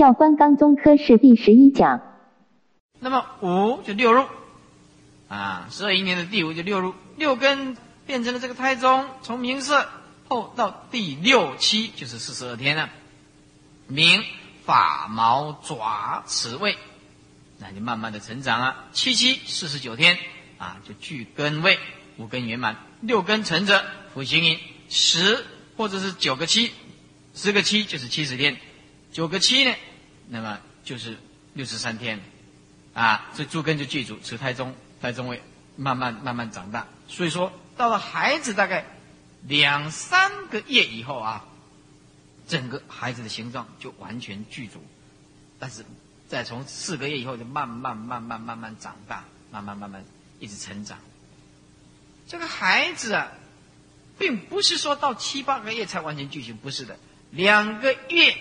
教官纲宗科是第十一讲。那么五就六入，啊，十二一年的第五就六入，六根变成了这个胎中，从明色后到第六期就是四十二天了。明发毛爪齿位，那就慢慢的成长了。七七四十九天啊，就具根位，五根圆满，六根成者，福行阴十或者是九个七，十个七就是七十天，九个七呢，那么就是六十三天，啊，这诸根就具足，此胎中，胎中位，慢慢慢慢长大。所以说，到了孩子大概两三个月以后啊。整个孩子的形状就完全具足，但是再从四个月以后就慢慢慢慢慢慢长大，慢慢慢慢一直成长。这个孩子啊，并不是说到七八个月才完全具足，不是的，两个月，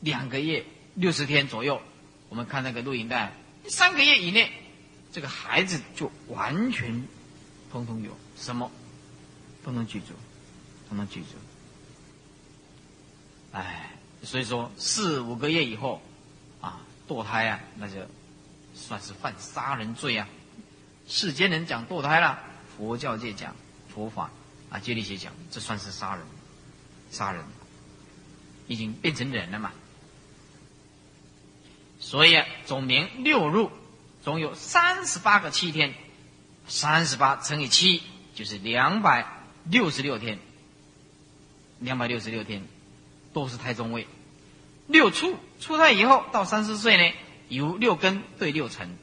两个月六十天左右，我们看那个录影带，三个月以内，这个孩子就完全通通有什么，通通记住，通通记住。哎，所以说四五个月以后，啊，堕胎啊，那就算是犯杀人罪啊。世间人讲堕胎了，佛教界讲佛法啊，戒律学讲，这算是杀人，杀人，已经变成人了嘛。所以，总名六入，总有三十八个七天，三十八乘以七就是两百六十六天，两百六十六天。都是太中位，六出出胎以后到三十岁呢，由六根对六尘，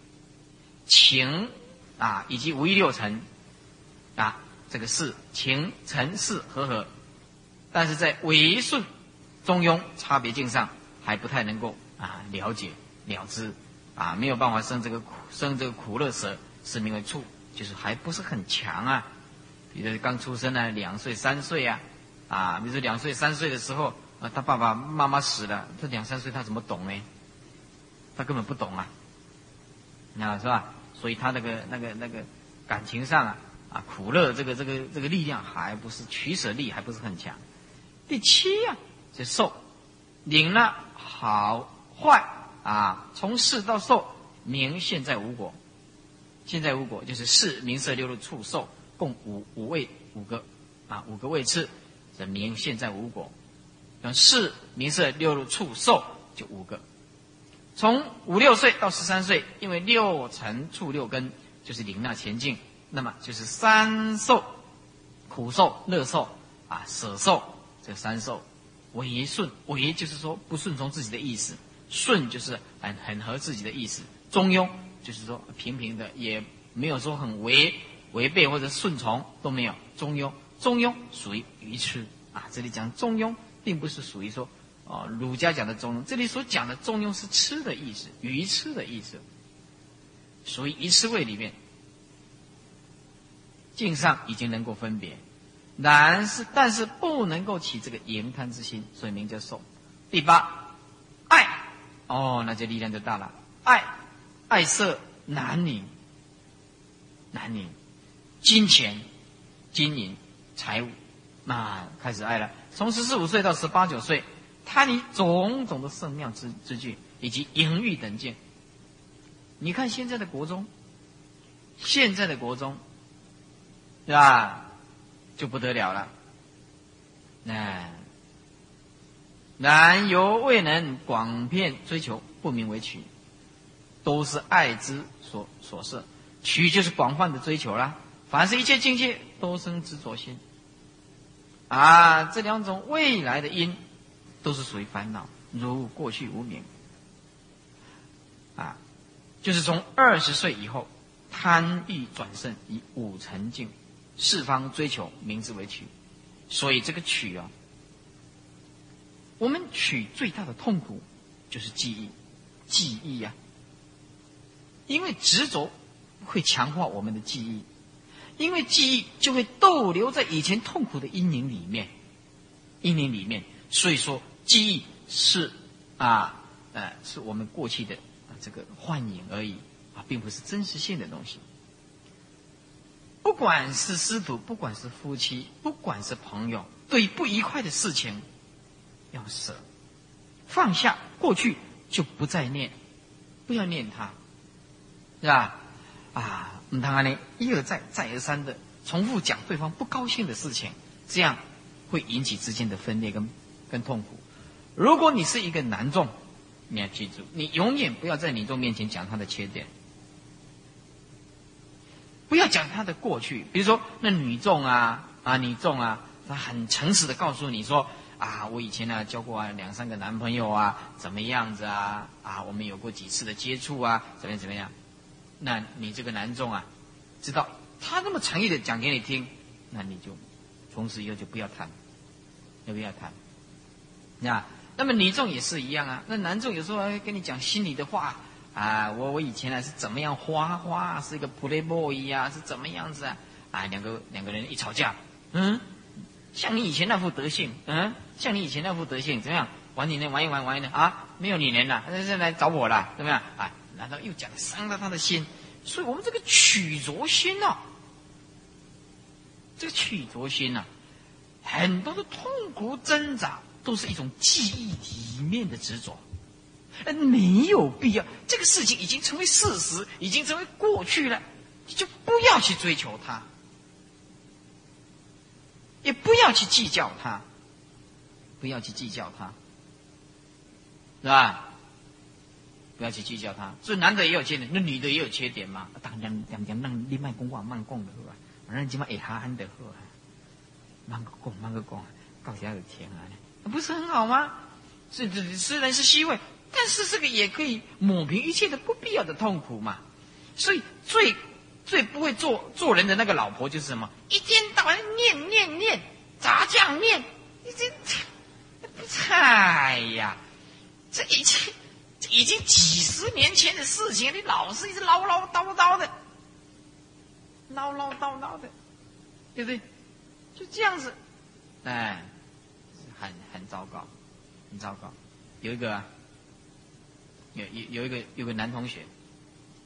情啊以及无一六尘啊，这个是情尘事合合，但是在唯顺中庸差别境上还不太能够啊了解了之啊，没有办法生这个苦生这个苦乐舍，是名为处，就是还不是很强啊。比如刚出生呢，两岁三岁呀，啊，比如说两岁三岁的时候。啊，他爸爸妈妈死了，他两三岁，他怎么懂呢？他根本不懂啊，啊，是吧？所以他那个、那个、那个感情上啊，啊，苦乐这个、这个、这个力量还不是取舍力还不是很强。第七呀，是受，领了好坏啊，从事到受，名现在无果，现在无果就是四名色六入触受，共五五位五个啊，五个位次，这名现在无果。四名色六入触受就五个，从五六岁到十三岁，因为六尘触六根就是领纳前进，那么就是三受，苦受、乐受啊、舍受这三受，为顺为就是说不顺从自己的意思，顺就是很很合自己的意思，中庸就是说平平的，也没有说很违违背或者顺从都没有，中庸中庸属于愚痴。啊，这里讲中庸。并不是属于说，啊，儒家讲的中庸，这里所讲的中庸是痴的意思，愚痴的意思，属于愚痴位里面，境上已经能够分别，然是但是不能够起这个言贪之心，所以名叫受。第八，爱，哦，那这力量就大了，爱，爱色男女，男女，金钱，金银，财物，那开始爱了。从十四五岁到十八九岁，贪你种种的圣妙之之具，以及淫欲等见。你看现在的国中，现在的国中，是吧？就不得了了。那男犹未能广遍追求，不名为取，都是爱之所所设。取就是广泛的追求啦。凡是一切境界，都生执着心。啊，这两种未来的因，都是属于烦恼，如过去无明。啊，就是从二十岁以后，贪欲转胜，以五尘境，四方追求，名字为取。所以这个取啊，我们取最大的痛苦就是记忆，记忆呀，因为执着会强化我们的记忆。因为记忆就会逗留在以前痛苦的阴影里面，阴影里面，所以说记忆是啊，呃，是我们过去的这个幻影而已啊，并不是真实性的东西。不管是师徒，不管是夫妻，不管是朋友，对不愉快的事情要舍，放下过去就不再念，不要念他，是吧？啊，你看呢，一而再，再而三的重复讲对方不高兴的事情，这样会引起之间的分裂跟跟痛苦。如果你是一个男众，你要记住，你永远不要在女众面前讲他的缺点，不要讲他的过去。比如说，那女众啊啊，女众啊，她很诚实的告诉你说。啊，我以前呢交过两三个男朋友啊，怎么样子啊？啊，我们有过几次的接触啊，怎么样怎么样？那你这个男众啊，知道他那么诚意的讲给你听，那你就从此以后就不要谈，要不要谈？那那么女众也是一样啊。那男众有时候跟你讲心里的话啊，我我以前呢是怎么样花花，是一个 playboy 啊，是怎么样子啊？啊，两个两个人一吵架，嗯。像你以前那副德性，嗯，像你以前那副德性，怎么样？玩你呢？玩一玩，玩一玩啊！没有你人了，现在来找我了，怎么样？啊？难道又讲伤了他的心？所以我们这个曲着心呐，这个曲着心呐，很多的痛苦挣扎，都是一种记忆里面的执着，没有必要。这个事情已经成为事实，已经成为过去了，你就不要去追求它。也不要去计较他，不要去计较他，是吧？不要去计较他。所以男的也有缺点，那女的也有缺点嘛。当然，两两让你慢讲话，慢讲的是吧？反正起码会哈喊的好，慢个讲，慢个讲，搞起来有钱啊，不是很好吗？是是虽然是虚伪，但是这个也可以抹平一切的不必要的痛苦嘛。所以最。最不会做做人的那个老婆就是什么？一天到晚念念念，炸酱面，你这，哎呀，这已经已经几十年前的事情，你老是一直唠唠叨叨的，唠唠叨叨的，对不对？就这样子，哎，很很糟糕，很糟糕。有一个，有有有一个有个男同学，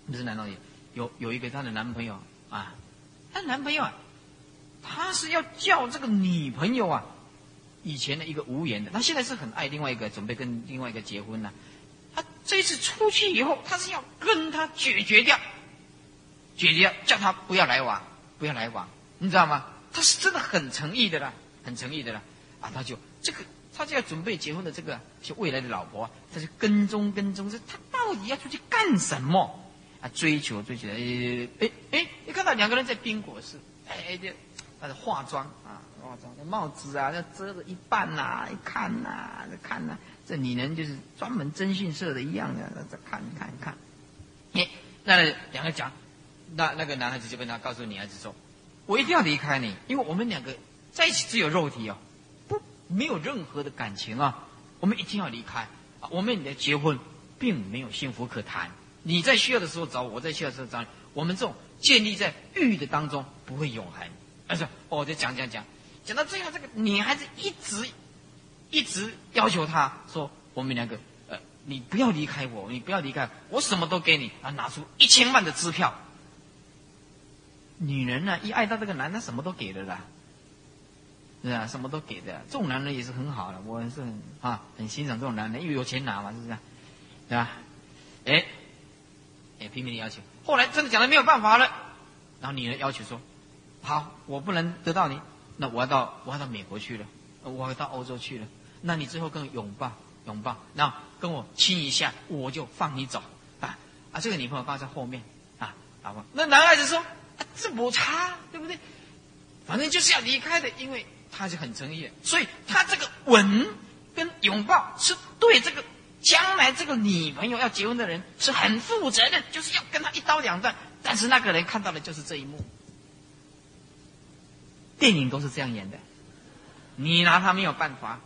不是男同学。有有一个她的男朋友啊，她男朋友啊，他是要叫这个女朋友啊，以前的一个无缘的，他现在是很爱另外一个，准备跟另外一个结婚呢。他这次出去以后，他是要跟他解决掉，解决掉叫他不要来往，不要来往，你知道吗？他是真的很诚意的啦，很诚意的啦，啊，他就这个，他就要准备结婚的这个就未来的老婆，他就跟踪跟踪，这他到底要出去干什么？啊，追求追求，哎哎哎，你看到两个人在宾果室，哎，就他的化妆啊，化妆，那帽子啊，要遮着一半呐，一看呐，看呐，这女人就是专门征信社的一样的，在看看看。哎，那两个讲，那那个男孩子就跟他告诉女孩子说：“我一定要离开你，因为我们两个在一起只有肉体哦，不没有任何的感情啊，我们一定要离开啊，我们的结婚并没有幸福可谈。”你在需要的时候找我，我在需要的时候找你。我们这种建立在欲的当中，不会永恒。而且，哦，就讲讲讲，讲到最后，这个女孩子一直一直要求他说：“我们两个，呃，你不要离开我，你不要离开，我什么都给你。”啊，拿出一千万的支票。女人呢，一爱到这个男的，什么都给的啦，是啊，什么都给的。这种男人也是很好的，我是很啊，很欣赏这种男人，因为有钱拿嘛，是不是？对吧？哎。也拼命的要求，后来真的讲的没有办法了，然后女人要求说：“好，我不能得到你，那我要到我要到美国去了，我要到欧洲去了。那你最后跟我拥抱拥抱，然后跟我亲一下，我就放你走啊啊！这个女朋友放在后面啊，老婆。那男孩子说：啊，这不差，对不对？反正就是要离开的，因为他是很诚意，所以他这个吻跟拥抱是对这个。”将来这个女朋友要结婚的人是很负责的，就是要跟他一刀两断。但是那个人看到的就是这一幕，电影都是这样演的，你拿他没有办法，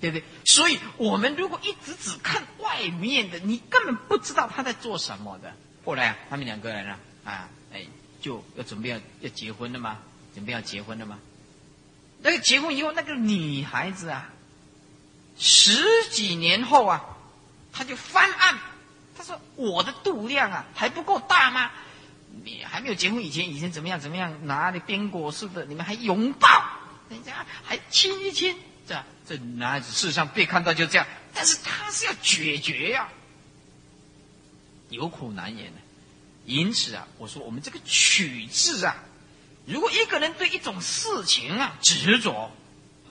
对不对？所以我们如果一直只看外面的，你根本不知道他在做什么的。后来啊，他们两个人啊，啊，哎，就要准备要要结婚了吗？准备要结婚了吗？那个结婚以后，那个女孩子啊。十几年后啊，他就翻案，他说：“我的度量啊还不够大吗？你还没有结婚以前，以前怎么样怎么样？拿的边果似的，你们还拥抱，人家还亲一亲，这这男孩子事实上被看到就这样但是他是要解决呀，有苦难言的。因此啊，我说我们这个取字啊，如果一个人对一种事情啊执着，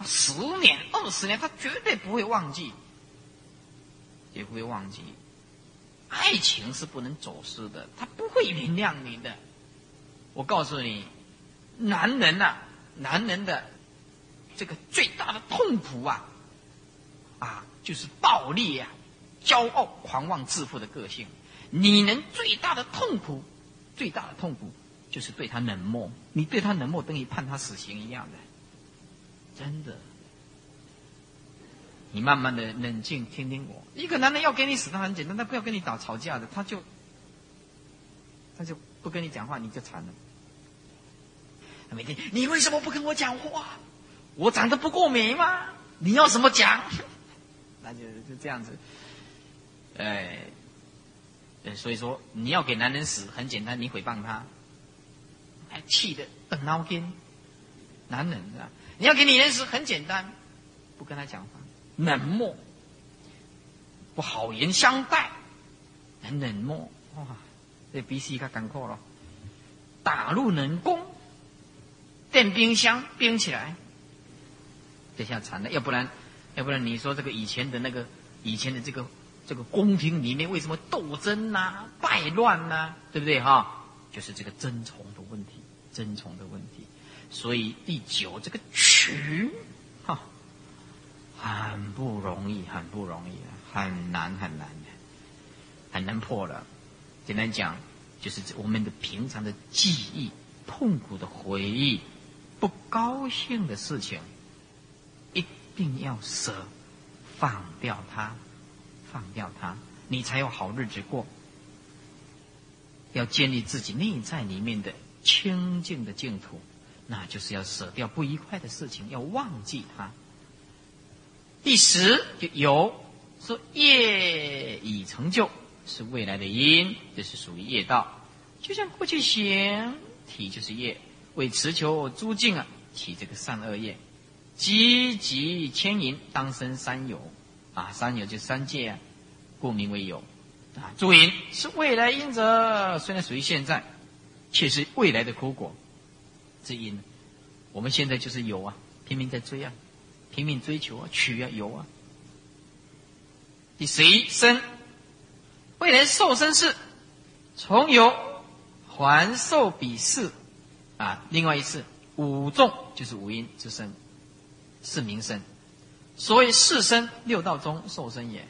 十年、二十年，他绝对不会忘记，也不会忘记。爱情是不能走失的，他不会原谅你的。我告诉你，男人呐，男人的这个最大的痛苦啊，啊，就是暴力呀、骄傲、狂妄、自负的个性。女人最大的痛苦，最大的痛苦就是对他冷漠。你对他冷漠，等于判他死刑一样的，真的。你慢慢的冷静，听听我。一个男人要给你死，他很简单，他不要跟你打吵架的，他就他就不跟你讲话，你就惨了。每天你为什么不跟我讲话？我长得不够美吗？你要什么讲？那就就这样子，哎。所以说你要给男人死很简单，你诽谤他，还气的瞪脑筋。男人啊，你要给你认识很简单，不跟他讲话，冷漠，不好言相待，很冷漠。哇，这比死他艰苦了。打入冷宫，电冰箱冰起来，这下惨了。要不然，要不然你说这个以前的那个以前的这个。这个宫廷里面为什么斗争呐、败乱呐，对不对哈？就是这个争宠的问题，争宠的问题。所以第九这个曲，哈，很不容易，很不容易，很难很难的，很难破了。简单讲，就是我们的平常的记忆、痛苦的回忆、不高兴的事情，一定要舍，放掉它。放掉它，你才有好日子过。要建立自己内在里面的清净的净土，那就是要舍掉不愉快的事情，要忘记它。第十就有说业已成就，是未来的因，这是属于业道。就像过去行体就是业，为持求诸境啊，起这个善恶业，积极牵引当生三有。啊，三有就三界啊，故名为有。啊，诸因是未来因者，虽然属于现在，却是未来的苦果之因。我们现在就是有啊，拼命在追啊，拼命追求啊，取啊，有啊。第十一生，未来受生是从有还受彼世啊，另外一次五众就是五阴之身，是名生。所谓四生六道中受生也，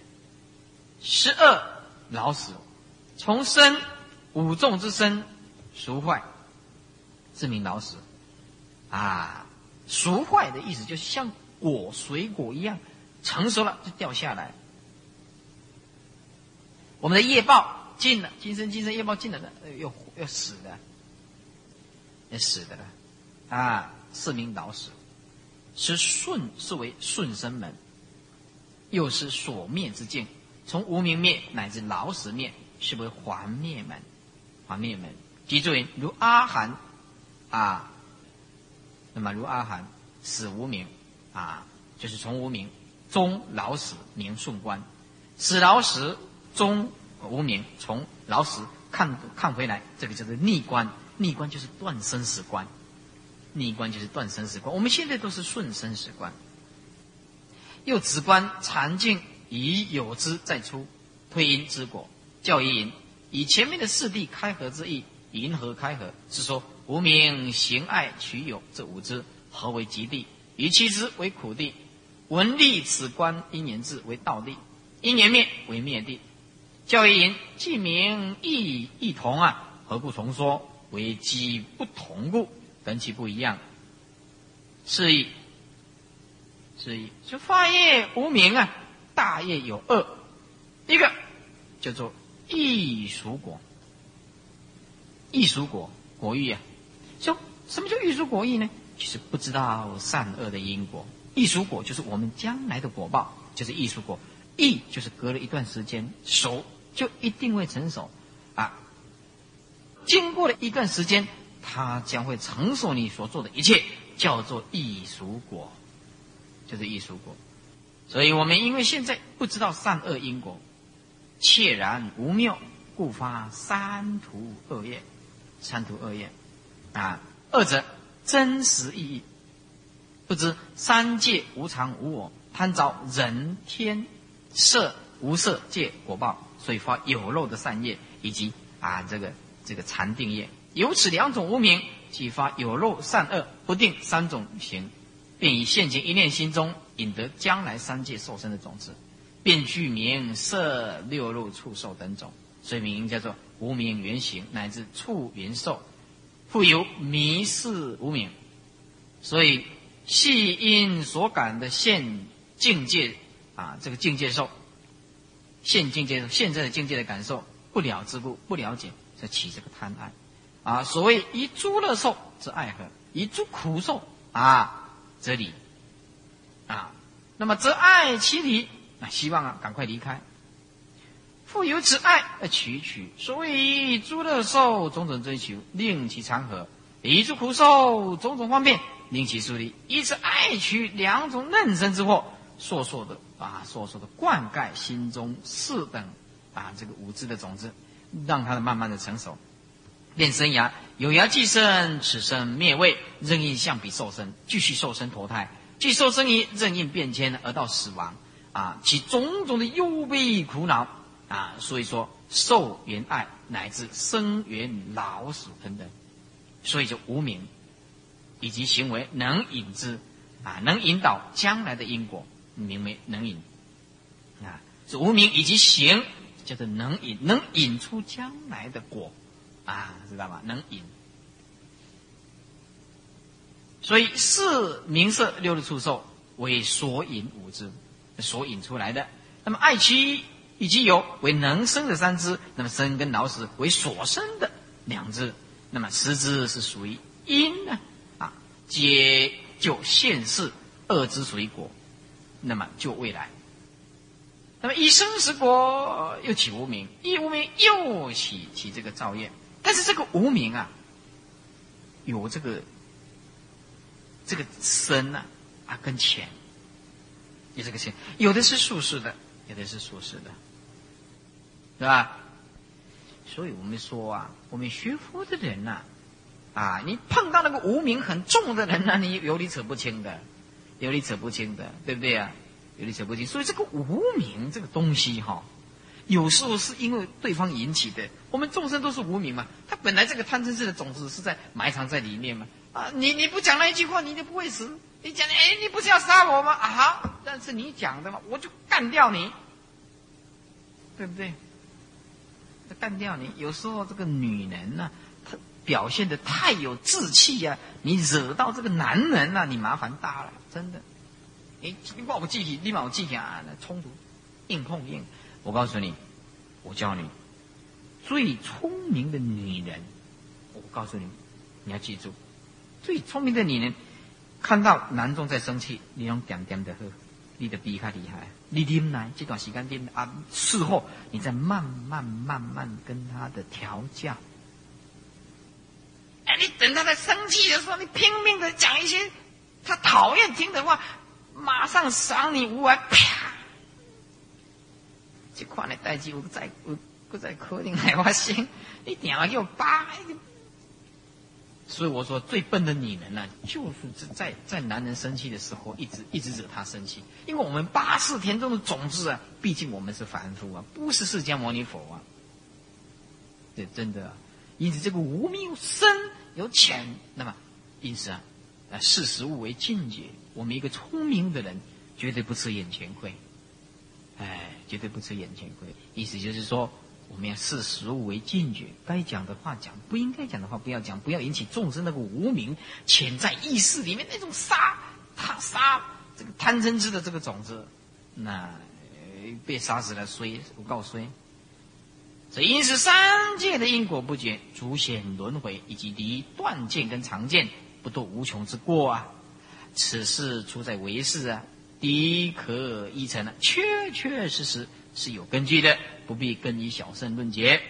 十二老死，从生五众之身，俗坏，自名老死。啊，熟坏的意思就是像果水果一样，成熟了就掉下来。我们的业报尽了，今生今生业报尽了的，又要死的，要死的了，啊，是名老死。是顺，是为顺生门；又是所灭之境，从无明灭乃至老死灭，是为还灭门。还灭门，即作为如阿含啊，那么如阿含死无名啊，就是从无名终老死名顺观，死老死终无名，从老死看看回来，这个叫做逆观。逆观就是断生死观。逆观就是断生死观，我们现在都是顺生死观。又直观禅境以有之再出，推因之果，教一因，以前面的四谛开合之意，银河开合，是说无名行爱取有这五支，何为极地，以其之为苦地，闻立此观因缘智为道地，因缘灭为灭地。教一因既名异异同啊，何故重说为机不同故？根器不一样，是意，是意。就发业无名啊，大业有二，一个叫做异熟果，异熟果果欲啊。说什么叫异熟果欲呢？就是不知道善恶的因果。异熟果就是我们将来的果报，就是异熟果。异就是隔了一段时间熟，就一定会成熟啊。经过了一段时间。它将会承受你所做的一切，叫做艺术果，就是艺术果。所以我们因为现在不知道善恶因果，切然无谬，故发三途恶业。三途恶业，啊，二者真实意义，不知三界无常无我，贪着人天色无色界果报，所以发有漏的善业，以及啊这个这个禅定业。由此两种无名，即发有漏善恶不定三种行，便以现前一念心中引得将来三界受身的种子，便具名色六路触受等种，所以名叫做无名原形乃至触缘受，复有迷失无名，所以系因所感的现境界啊，这个境界受现境界现在的境界的感受不了之故，不了解，才起这个贪爱。啊，所谓一诸乐受之爱何？一诸苦受啊，则离啊。那么则爱其离啊，希望啊赶快离开。复有此爱而取取。所以诸乐受种种追求，令其长和；以诸苦受种种方便，令其疏离。以此爱取两种嫩生之祸，烁烁的啊，烁烁的灌溉心中四等啊这个五智的种子，让它的慢慢的成熟。变生涯，有涯即生，此生灭位，任意相比受身，继续受身投胎，即受生于任意变迁而到死亡，啊，其种种的忧悲苦恼，啊，所以说受缘爱乃至生缘老死等等，所以就无名，以及行为能引之，啊，能引导将来的因果，名为能引，啊，是无名以及行叫做能引，能引出将来的果。啊，知道吗？能引，所以四名色六路触受为所引五支，所引出来的。那么爱其以及有为能生的三支，那么生跟老死为所生的两支，那么十支是属于因呢？啊，皆就现世二支属于果，那么就未来。那么一生死果又起无名，一无名又起起这个造业。但是这个无名啊，有这个这个身呐啊跟钱，有这个钱，有的是术士的，有的是术士的，是吧？所以我们说啊，我们学佛的人呐，啊，你碰到那个无名很重的人呢，你有理扯不清的，有理扯不清的，对不对啊？有理扯不清，所以这个无名这个东西哈。有时候是因为对方引起的，我们众生都是无名嘛。他本来这个贪嗔痴的种子是在埋藏在里面嘛。啊，你你不讲那一句话，你就不会死。你讲，哎，你不是要杀我吗？啊，好，但是你讲的嘛，我就干掉你，对不对？干掉你。有时候这个女人呢，她表现的太有志气呀，你惹到这个男人呐，你麻烦大了，真的。哎，你把我记起，立马我记起啊，那冲突，硬碰硬。我告诉你，我教你最聪明的女人。我告诉你，你要记住，最聪明的女人看到男众在生气，你用点点的喝，你的比他厉害。你听来这段时间听啊，事后你再慢慢慢慢跟他的调教。哎，你等他在生气的时候，你拼命的讲一些他讨厌听的话，马上赏你五百啪。这款的代志，我再我不再可能来发生，你电话给我扒。所以我说，最笨的女人呢，就是在在男人生气的时候，一直一直惹他生气。因为我们八世田中的种子啊，毕竟我们是凡夫啊，不是释迦牟尼佛啊。这真的，因此这个无名有深有浅，那么因此啊，啊视食物为境界。我们一个聪明的人，绝对不吃眼前亏。哎，绝对不吃眼前亏。意思就是说，我们要视食物为禁绝，该讲的话讲，不应该讲的话不要讲，不要引起众生那个无名潜在意识里面那种杀他杀这个贪嗔痴的这个种子，那被杀死了，谁我告谁？这因是三界的因果不绝，主显轮回，以及离断见跟常见不堕无穷之过啊！此事出在为世啊！敌可依成了，确确实实是有根据的，不必跟以小圣论结。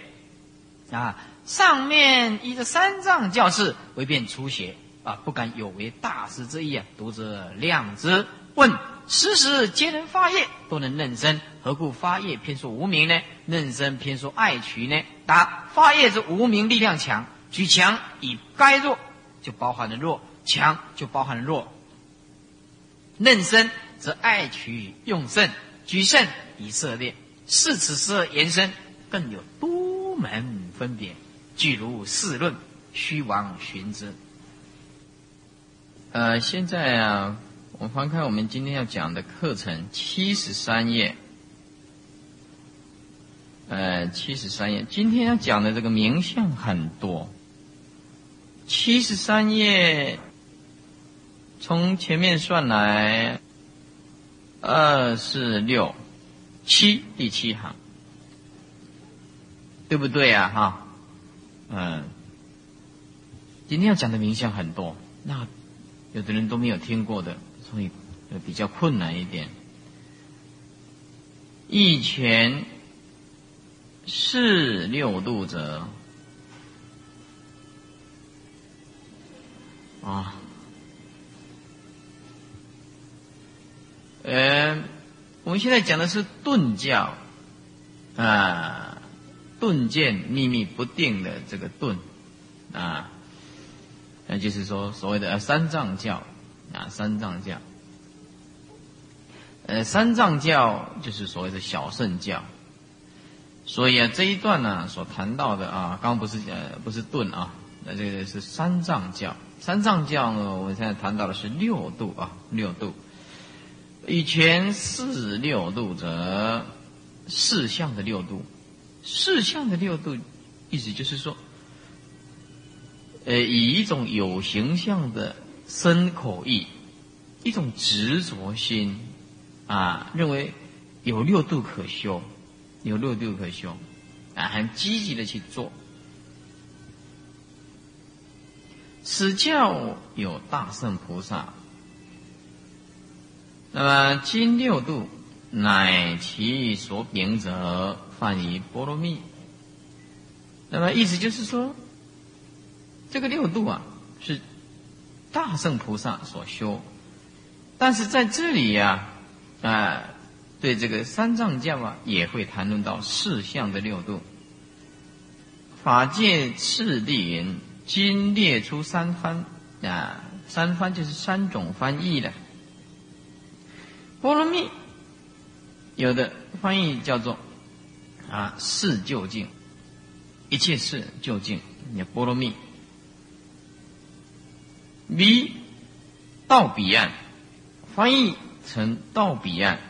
啊，上面依着三藏教示为便出邪啊，不敢有违大师之意啊，读者量之。问：时时皆能发业，都能认身，何故发业偏说无名呢？认身偏说爱取呢？答：发业之无名力量强，举强以该弱，就包含了弱；强就包含了弱。认身则爱取用胜，举胜以色列。是此时而延伸，更有多门分别。据如四论，虚妄寻之。呃，现在啊，我翻开我们今天要讲的课程七十三页。呃，七十三页，今天要讲的这个名相很多。七十三页，从前面算来，二四六。七第七行，对不对呀？哈，嗯，今天要讲的名相很多，那有的人都没有听过的，所以比较困难一点。一拳四六度者，啊，嗯。我们现在讲的是顿教，啊，顿见秘密不定的这个顿，啊，那就是说所谓的三藏教，啊，三藏教，呃，三藏教就是所谓的小圣教，所以啊，这一段呢所谈到的啊，刚刚不是呃不是顿啊，那这个是三藏教，三藏教呢，我们现在谈到的是六度啊，六度。以前四六度者，四相的六度，四相的六度，意思就是说，呃，以一种有形象的身口意，一种执着心，啊，认为有六度可修，有六度可修，啊，很积极的去做。此教有大圣菩萨。那么今六度乃其所禀者，泛于波罗蜜。那么意思就是说，这个六度啊是大圣菩萨所修，但是在这里呀，啊，对这个三藏教啊也会谈论到四相的六度。法界次第云，今列出三番啊，三番就是三种翻译了。波罗蜜，有的翻译叫做啊是究竟，一切是究竟，也波罗蜜。离到彼岸，翻译成到彼岸，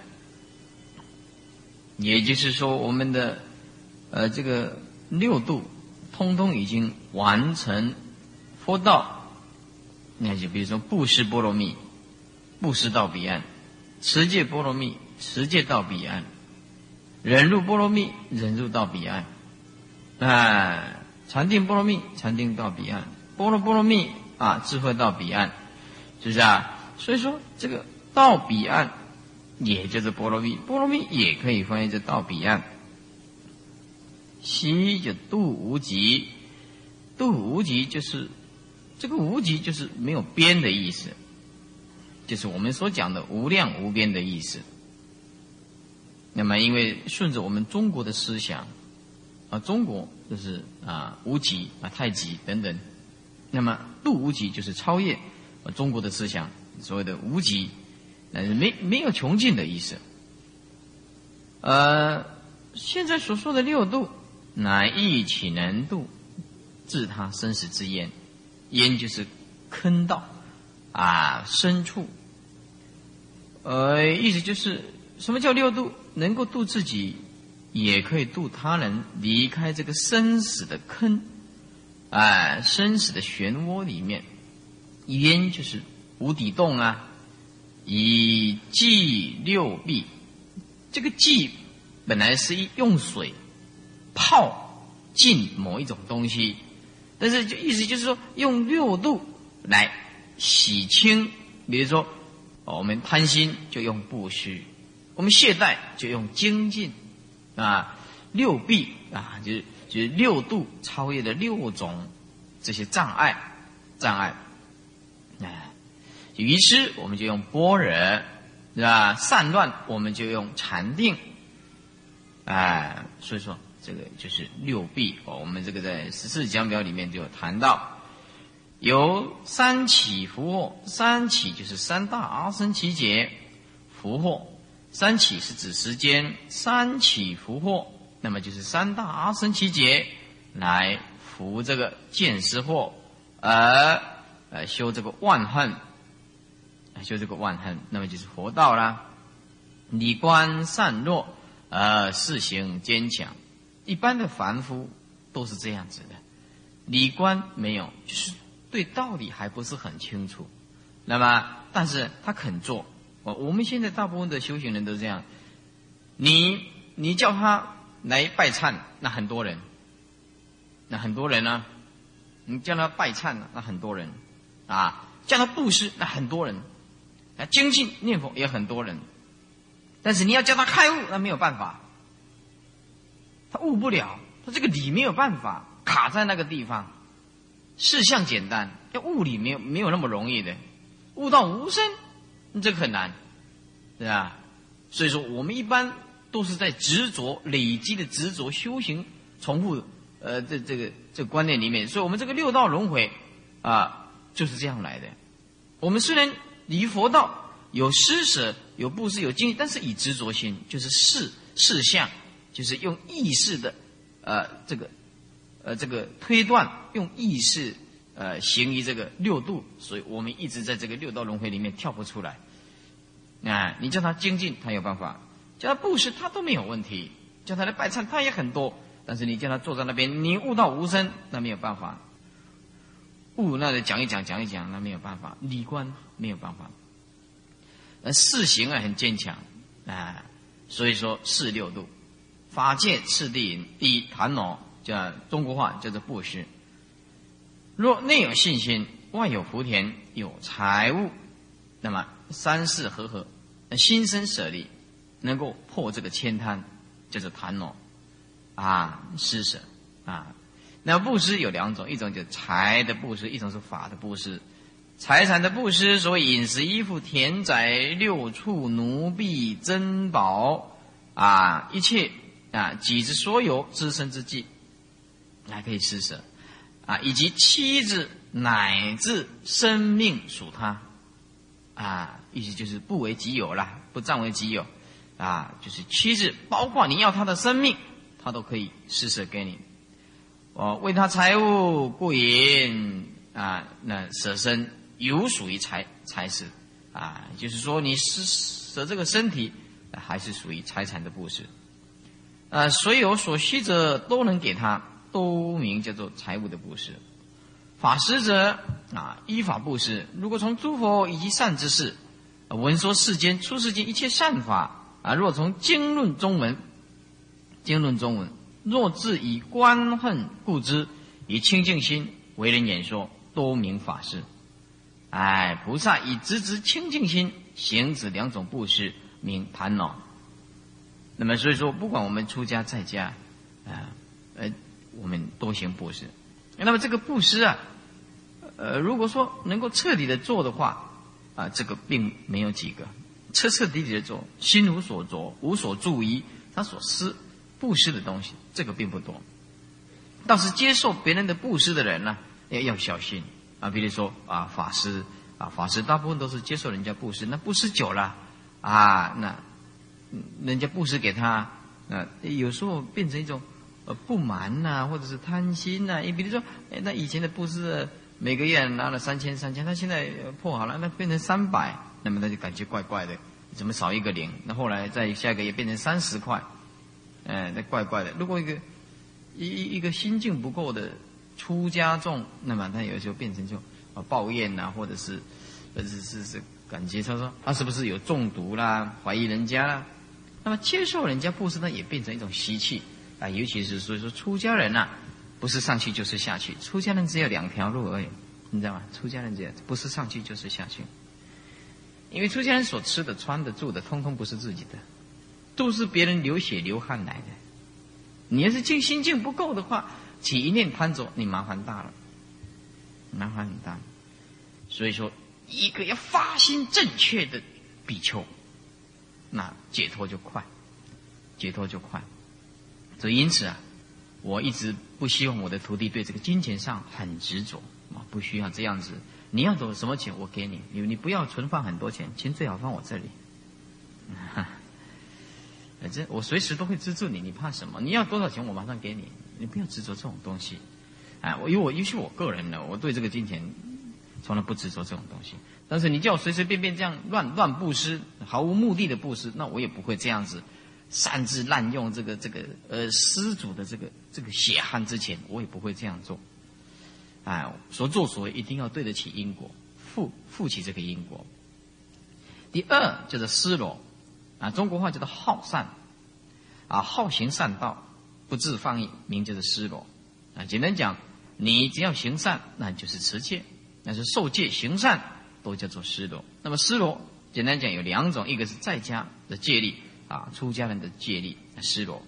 也就是说，我们的呃这个六度，通通已经完成佛道。那就比如说布施波罗蜜，布施到彼岸。持戒波罗蜜，持戒到彼岸；忍入波罗蜜，忍入到彼岸；啊，禅定波罗蜜，禅定到彼岸；波罗波罗蜜啊，智慧到彼岸，是不是啊？所以说，这个到彼岸，也就是波罗蜜，波罗蜜也可以翻译成到彼岸。西就度无极，度无极就是这个无极就是没有边的意思。就是我们所讲的无量无边的意思。那么，因为顺着我们中国的思想，啊，中国就是啊无极啊太极等等。那么度无极就是超越中国的思想，所谓的无极，那是没没有穷尽的意思。呃，现在所说的六度，乃一起难度治他生死之焉，焉就是坑道。啊，深处，呃，意思就是什么叫六度？能够度自己，也可以度他人，离开这个生死的坑，啊，生死的漩涡里面。渊就是无底洞啊，以济六臂，这个济本来是一用水泡进某一种东西，但是就意思就是说用六度来。洗清，比如说，我们贪心就用布施，我们懈怠就用精进，啊，六臂啊，就是就是六度超越的六种这些障碍障碍，哎，于是我们就用般若是吧？散乱我们就用禅定，哎，所以说这个就是六臂哦。我们这个在十四讲表里面就谈到，由三起伏惑，三起就是三大阿僧祇劫，伏惑，三起是指时间，三起伏惑，那么就是三大阿僧祇劫来伏这个见思惑，而呃修这个万恨。修这个万恨，那么就是佛道啦。理观善弱，呃，事行坚强。一般的凡夫都是这样子的，理观没有，就是对道理还不是很清楚。那么，但是他肯做。我我们现在大部分的修行人都这样。你你叫他来拜忏，那很多人，那很多人呢？你叫他拜忏，那很多人啊，叫他布施，那很多人。啊，精进念佛也很多人，但是你要叫他开悟，那没有办法，他悟不了，他这个理没有办法卡在那个地方。事项简单，要悟理没有没有那么容易的，悟到无声，这个很难，对吧？所以说，我们一般都是在执着累积的执着修行重复，呃，这这个这个观念里面，所以我们这个六道轮回啊就是这样来的。我们虽然。离佛道有施舍，有布施，有经济，但是以执着心，就是事事相，就是用意识的，呃，这个，呃，这个推断，用意识，呃，行于这个六度，所以我们一直在这个六道轮回里面跳不出来。啊，你叫他精进，他有办法；叫他布施，他都没有问题；叫他来拜忏，他也很多。但是你叫他坐在那边，你悟到无声，那没有办法。悟那得讲一讲，讲一讲，那没有办法。理观没有办法。那四行啊很坚强啊，所以说四六度，法界次第引，第一檀脑叫中国话叫做布施。若内有信心，外有福田，有财物，那么三世合合，心生舍利，能够破这个千贪，叫做檀脑啊，施舍啊。那布施有两种，一种就财的布施，一种是法的布施。财产的布施，所谓饮食、衣服、田宅、六畜、奴婢、珍宝啊，一切啊，己之所有，自身之计，还可以施舍。啊，以及妻子乃至生命属他。啊，意思就是不为己有了，不占为己有。啊，就是妻子，包括你要他的生命，他都可以施舍给你。哦，为他财物过瘾啊，那舍身有属于财财施啊，就是说你施舍这个身体，还是属于财产的布施。啊，所有所需者都能给他，都名叫做财物的布施。法师者啊，依法布施。如果从诸佛以及善之事，闻说世间出世间一切善法啊，若从经论中文，经论中文。若自以观恨故知，以清净心为人演说，多名法师。哎，菩萨以直直清净心行止两种布施，名盘恼。那么，所以说，不管我们出家在家，啊，呃，我们多行布施。那么，这个布施啊，呃，如果说能够彻底的做的话，啊，这个并没有几个彻彻底底的做，心无所着，无所注意，他所思。布施的东西，这个并不多。倒是接受别人的布施的人呢，要要小心啊。比如说啊，法师啊，法师大部分都是接受人家布施，那布施久了啊，那人家布施给他啊，有时候变成一种呃不满呐，或者是贪心呐。你比如说，那以前的布施每个月拿了三千三千，他现在破好了，那变成三百，那么他就感觉怪怪的，怎么少一个零？那后来再下个月变成三十块。哎，那怪怪的。如果一个一一一个心境不够的出家众，那么他有时候变成就啊抱怨呐，或者是呃是是是感觉他说他是不是有中毒啦，怀疑人家啦。那么接受人家布施呢，也变成一种习气啊。尤其是所以说出家人呐，不是上去就是下去。出家人只有两条路而已，你知道吗？出家人这样，不是上去就是下去。因为出家人所吃的、穿的、住的，通通不是自己的。都是别人流血流汗来的，你要是静心静不够的话，起一念贪着，你麻烦大了，麻烦很大。所以说，一个要发心正确的比丘，那解脱就快，解脱就快。所以因此啊，我一直不希望我的徒弟对这个金钱上很执着啊，不需要这样子。你要多什么钱，我给你。你你不要存放很多钱，钱最好放我这里。反正我随时都会资助你，你怕什么？你要多少钱，我马上给你。你不要执着这种东西。哎，我因为我尤其我个人呢，我对这个金钱从来不执着这种东西。但是你叫我随随便便这样乱乱布施，毫无目的的布施，那我也不会这样子擅自滥用这个这个呃施主的这个这个血汗之钱，我也不会这样做。哎，所作所为一定要对得起因果，负负起这个因果。第二就是施罗，啊，中国话叫做好善，啊，好行善道，不自放逸，名就是施罗。啊，简单讲。你只要行善，那就是持戒；那是受戒行善，都叫做施罗。那么施罗，简单讲有两种，一个是在家的戒律啊，出家人的戒律施罗。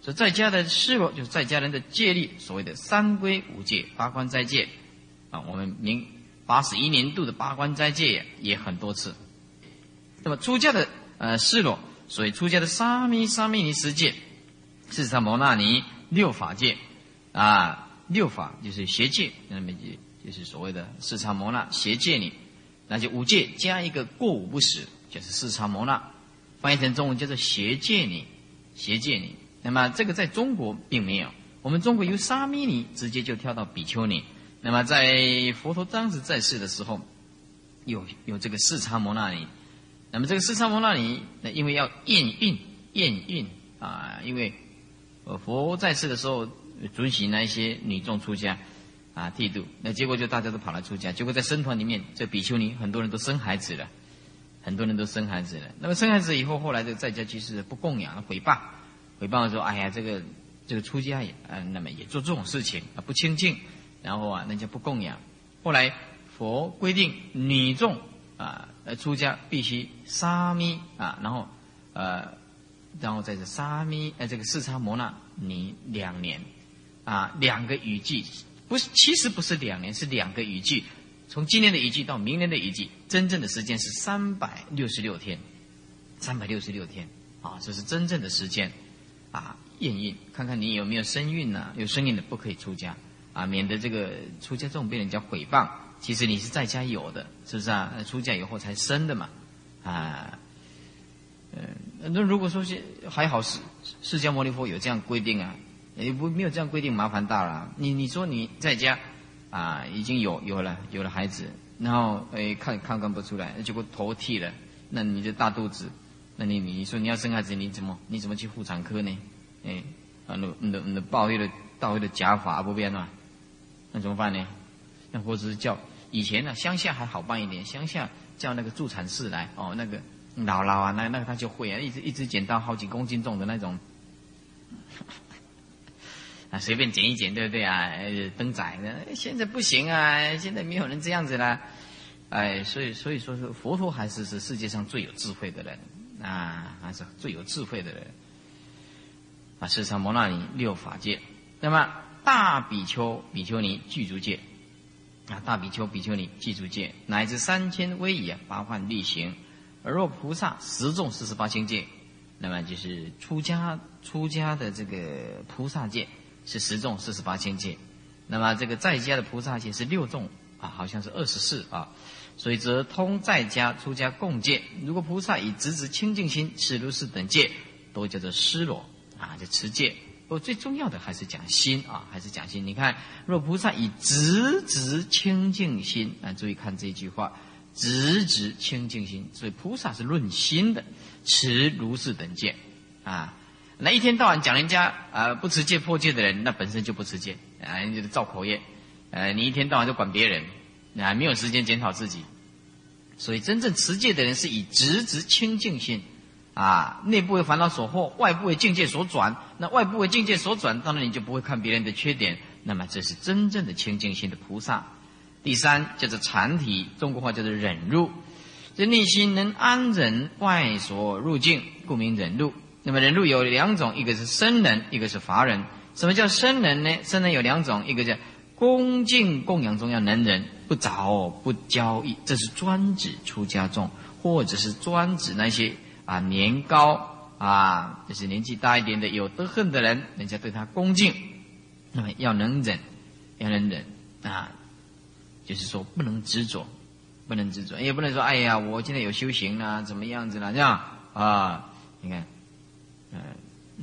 所以在家的施罗，就是在家人的戒律，所谓的三规五戒、八关斋戒啊。我们明八十一年度的八关斋戒也很多次。那么出家的呃施罗，所以出家的沙弥、沙弥尼十戒、四禅摩那尼六法戒啊。六法就是邪戒，那么就就是所谓的四禅摩那邪戒里，那就五戒加一个过午不食，就是四禅摩那，翻译成中文叫做邪戒里，邪戒里。那么这个在中国并没有，我们中国由沙弥尼直接就跳到比丘尼。那么在佛陀当时在世的时候，有有这个四禅摩那尼。那么这个四禅摩那尼，那因为要验孕验孕啊，因为呃佛在世的时候。准许那一些女众出家，啊，剃度，那结果就大家都跑来出家，结果在僧团里面，这比丘尼很多人都生孩子了，很多人都生孩子了。那么生孩子以后，后来这个在家居士不供养，毁谤，毁谤说，哎呀，这个这个出家也，嗯，那么也做这种事情啊，不清净，然后啊，人家不供养。后来佛规定女众啊，呃，出家必须沙弥啊，然后呃，然后在这沙弥，呃，这个四叉摩那尼两年。啊，两个雨季，不是，其实不是两年，是两个雨季。从今年的雨季到明年的雨季，真正的时间是三百六十六天，三百六十六天啊，这是真正的时间啊。验孕，看看你有没有身孕呢？有身孕的不可以出家啊，免得这个出家众被人家诽谤。其实你是在家有的，是不是啊？出家以后才生的嘛，啊，嗯，那如果说是还好，释释迦牟尼佛有这样规定啊。也不没有这样规定，麻烦大了。你你说你在家，啊，已经有有了有了孩子，然后诶看看看不出来，结果头剃了，那你就大肚子，那你你说你要生孩子，你怎么你怎么去妇产科呢？哎，啊，那那那报一个到一个假发不变了，那怎么办呢？那或者是叫以前呢，乡下还好办一点，乡下叫那个助产士来，哦，那个姥姥啊，那那个他就会啊，一直一直剪到好几公斤重的那种。啊，随便剪一剪，对不对啊？登载的，现在不行啊！现在没有人这样子了，哎，所以所以说是佛陀还是是世界上最有智慧的人啊，还是最有智慧的人啊！世上摩那尼六法界，那么大比丘、比丘尼具足戒啊，大比丘、比丘尼具足戒，乃至三千威仪，八万力行，而若菩萨十众四十八千界，那么就是出家出家的这个菩萨戒。是十众四十八千戒，那么这个在家的菩萨戒是六众啊，好像是二十四啊，所以则通在家出家共戒。如果菩萨以直直清净心持如是等戒，都叫做失罗啊，就持戒。不过最重要的还是讲心啊，还是讲心。你看，若菩萨以直直清净心啊，注意看这句话，直直清净心，所以菩萨是论心的，持如是等戒啊。那一天到晚讲人家啊不持戒破戒的人，那本身就不持戒啊，人家是造口业。呃，你一天到晚就管别人，啊，没有时间检讨自己。所以真正持戒的人是以直直清净心，啊，内部为烦恼所惑，外部为境界所转。那外部为境界所转，当然你就不会看别人的缺点。那么这是真正的清净心的菩萨。第三叫做禅体，中国话叫做忍辱，这内心能安忍外所入境，故名忍辱。那么人路有两种，一个是僧人，一个是法人。什么叫僧人呢？僧人有两种，一个叫恭敬供养中要能人，不着不交易，这是专指出家众，或者是专指那些啊年高啊，就是年纪大一点的有德恨的人，人家对他恭敬，那么要能忍，要能忍啊，就是说不能执着，不能执着，也不能说哎呀，我今天有修行啊，怎么样子了这样啊？你看，嗯，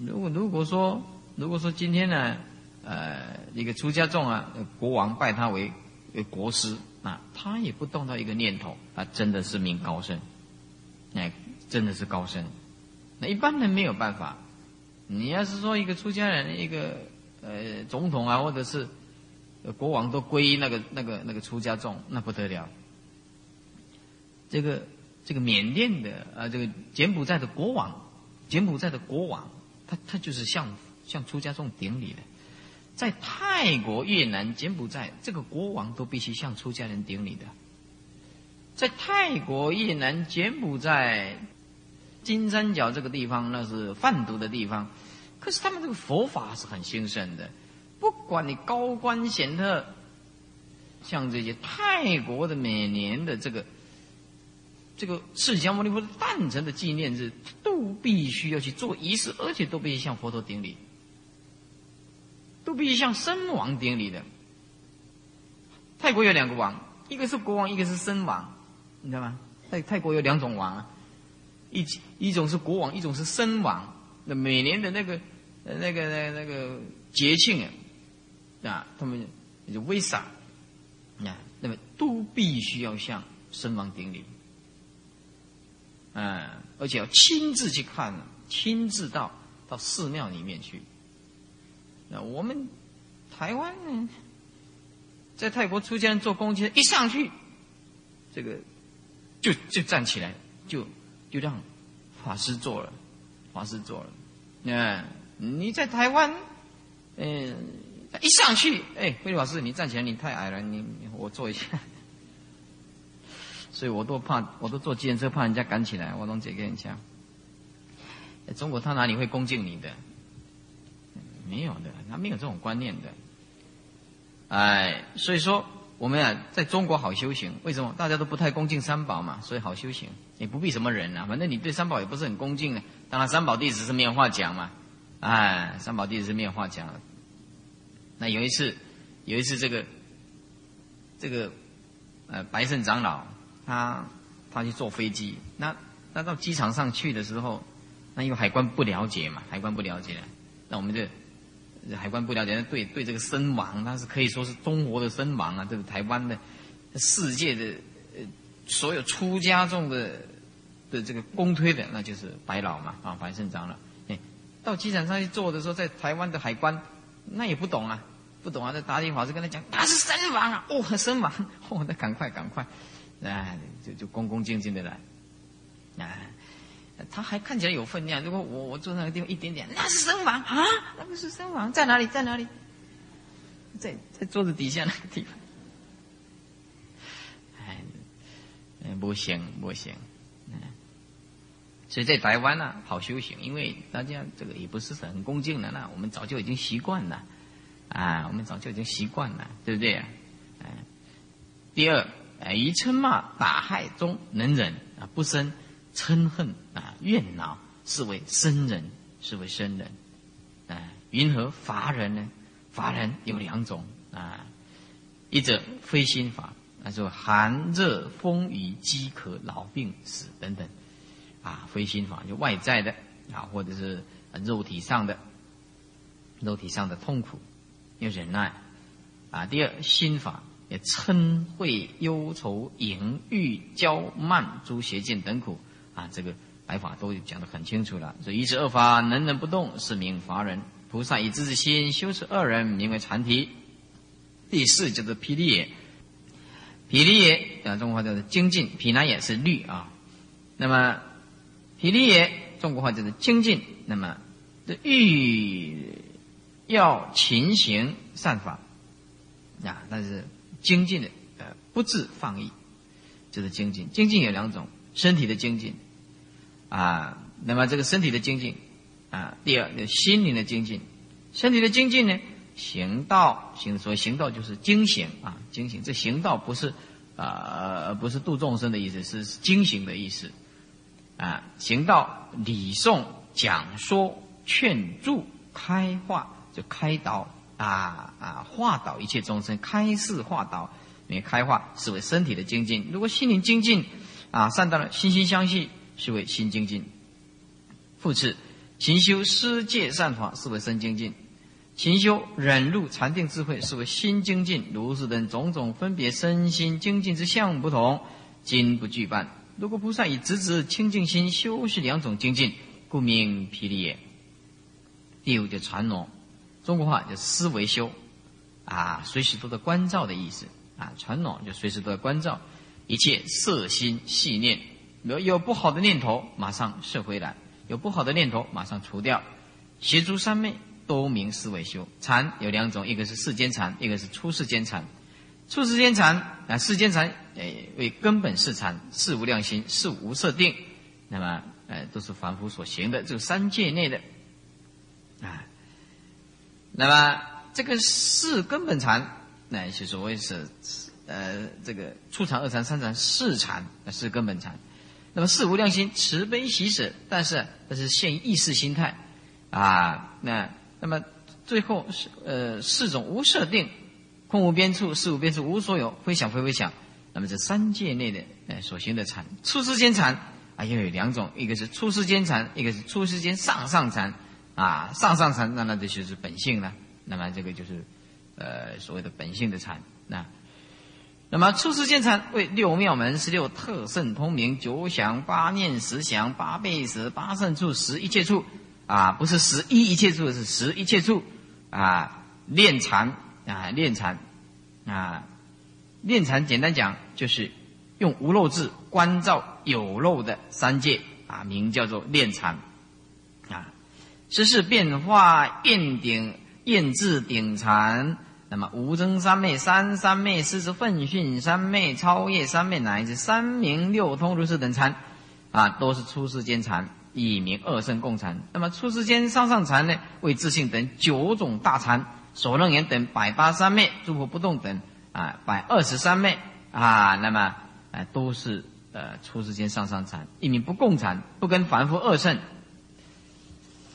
如果如果说如果说今天呢，呃，一个出家众啊，国王拜他为为国师。啊，他也不动到一个念头，啊，真的是名高僧，哎，真的是高僧。那一般人没有办法。你要是说一个出家人，一个呃总统啊，或者是国王都皈依那个那个那个出家众，那不得了。这个这个缅甸的啊，这个柬埔寨的国王，柬埔寨的国王，他他就是向向出家众顶礼的。在泰国、越南、柬埔寨，这个国王都必须向出家人顶礼的。在泰国、越南、柬埔寨、金三角这个地方，那是贩毒的地方，可是他们这个佛法是很兴盛的。不管你高官显赫，像这些泰国的每年的这个这个释迦牟尼佛诞辰的纪念日，都必须要去做仪式，而且都必须向佛陀顶礼。都必须向身王顶礼的。泰国有两个王，一个是国王，一个是身王，你知道吗？泰泰国有两种王啊，一一种是国王，一种是身王。那每年的那个那个那那个节庆啊，啊，他们就威萨啊，那么都必须要向身王顶礼，嗯，而且要亲自去看，亲自到到寺庙里面去。那我们台湾呢，在泰国出家人做公祭，一上去，这个就就站起来，就就让法师做了，法师做了。那你在台湾，嗯，一上去，哎，慧律法师，你站起来，你太矮了，你我坐一下。所以我都怕，我都坐自行车，怕人家赶起来，我能解给人家。中国他哪里会恭敬你的？没有的，他没有这种观念的。哎，所以说我们啊，在中国好修行，为什么大家都不太恭敬三宝嘛？所以好修行，也不必什么人啊，反正你对三宝也不是很恭敬的。当然，三宝弟子是没有话讲嘛。哎，三宝弟子是没有话讲。那有一次，有一次这个这个呃白胜长老，他他去坐飞机，那那到机场上去的时候，那因为海关不了解嘛，海关不了解，那我们就。海关不了解，对对这个身王，那是可以说是中国的身王啊，这个台湾的、世界的呃所有出家众的的这个公推的，那就是白老嘛啊，白胜长了。哎，到机场上去坐的时候，在台湾的海关那也不懂啊，不懂啊，这打电话是跟他讲他是身王啊，哦，身王，哦，那赶快赶快，哎，就就恭恭敬敬的来，啊。他还看起来有分量。如果我我坐那个地方一点点，那是身王啊，那不是身王，在哪里？在哪里？在在桌子底下那个地方。哎，不行不行，嗯所以在台湾呢，好修行，因为大家这个也不是很恭敬的，呢我们早就已经习惯了，啊，我们早就已经习惯了，对不对？嗯，第二，哎，以嗔骂打害中能忍啊，不生。嗔恨啊，怨恼是为生人，是为生人，啊，云何伐人呢？伐人有两种啊，一者非心法，那就寒热风雨饥渴老病死等等，啊，非心法就外在的啊，或者是肉体上的，肉体上的痛苦要忍耐，啊，第二心法也嗔恚忧愁淫欲骄慢诸邪见等苦。啊，这个白法都讲得很清楚了。所以一是二法能忍不动，是名法忍。菩萨以自之心修持二人，名为禅体。第四叫做毗梨也，毗梨也啊，中国话叫做精进，毗那也是律啊。那么毗梨也，中国话叫做精进。那么这欲要勤行善法啊，但是精进的呃，不自放逸，就是精进。精进有两种。身体的精进，啊，那么这个身体的精进，啊，第二，心灵的精进，身体的精进呢，行道行，所谓行道就是精行啊，精行。这行道不是啊，不是度众生的意思，是精行的意思，啊，行道礼诵讲说劝助开化，就开导啊啊化导一切众生，开示化导，因为开化是为身体的精进。如果心灵精进啊，善到了心心相系，是为心精进。复次，勤修施戒善法，是为身精进；勤修忍辱禅定智慧，是为心精进。如是等种种分别身心精进之相不同，今不具办。如果菩萨以直直清净心修是两种精进，故名毗梨也。第五就传挪，中国话叫思维修，啊，随时都在关照的意思啊。传统就随时都在关照一切色心细念，有有不好的念头，马上摄回来。有不好的念头，马上除掉。邪诸三昧，都名思维修。禅有两种，一个是世间禅，一个是出世间禅。出世间禅啊，世间禅诶为根本是禅，事无量心，事无设定。那么呃，都是凡夫所行的，这个三界内的啊。那么这个四根本禅，那就所谓是呃这个初禅、二禅、三禅、四禅，是根本禅。那么四无量心慈悲喜舍，但是这是现意识心态，啊，那那么最后是呃四种无设定，空无边处，事无边处，无所有，非想非非想。那么这三界内的呃所行的禅，初世间禅啊又有两种，一个是初世间禅，一个是初世间上上禅，啊上上禅那那这就是本性了。那么这个就是呃所谓的本性的禅，那。那么出世间禅为六妙门、十六特胜通明、九想八念、十想八倍十、八胜处、十一切处，啊，不是十一一切处，是十一切处，啊，练禅啊，练禅啊，练禅简单讲就是用无漏智关照有漏的三界啊，名叫做练禅，十事变化验顶验智顶禅。那么无增三昧、三三昧、四十奋训三昧、超越三昧乃至三明六通如是等禅，啊，都是出世间禅，以名二圣共禅。那么出世间上上禅呢，为自性等九种大禅，所楞严等百八三昧，诸佛不动等啊百二十三昧啊，那么啊都是呃出世间上上禅，一名不共禅，不跟凡夫二圣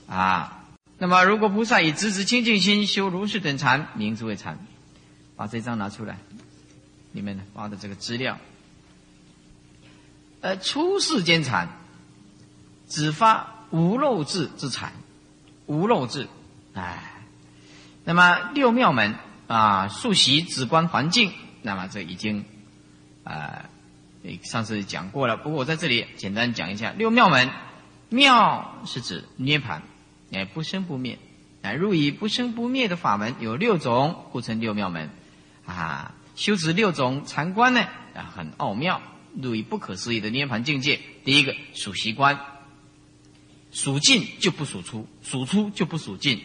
啊。那么，如果菩萨以直直清净心修如是等禅，名之为禅。把这张拿出来，里面发的这个资料。呃，出世间禅，只发无漏智之禅，无漏智。哎，那么六妙门啊，数习止观环境，那么这已经啊，上次讲过了。不过我在这里简单讲一下，六妙门，妙是指涅盘。哎，不生不灭，哎，入以不生不灭的法门有六种，故称六妙门，啊，修持六种禅观呢，啊，很奥妙，入以不可思议的涅盘境界。第一个数习观，数进就不数出，数出就不数进。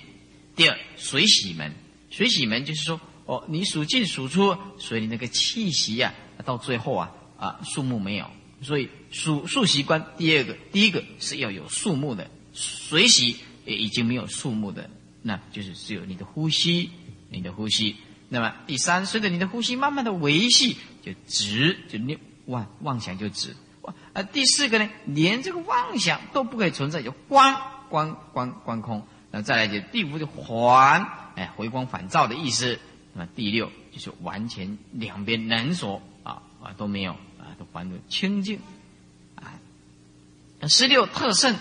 第二水洗门，水洗门就是说，哦，你数进数出，所以那个气息呀，到最后啊，啊，数目没有，所以数数习观。第二个，第一个是要有数目的水洗。也已经没有树木的，那就是只有你的呼吸，你的呼吸。那么第三，随着你的呼吸慢慢的维系，就止，就念妄妄想就止。啊，第四个呢，连这个妄想都不可以存在，就观观观观空。那再来就第五就还，哎，回光返照的意思。那么第六就是完全两边能所啊啊都没有啊，都还的清净。啊，十六特胜。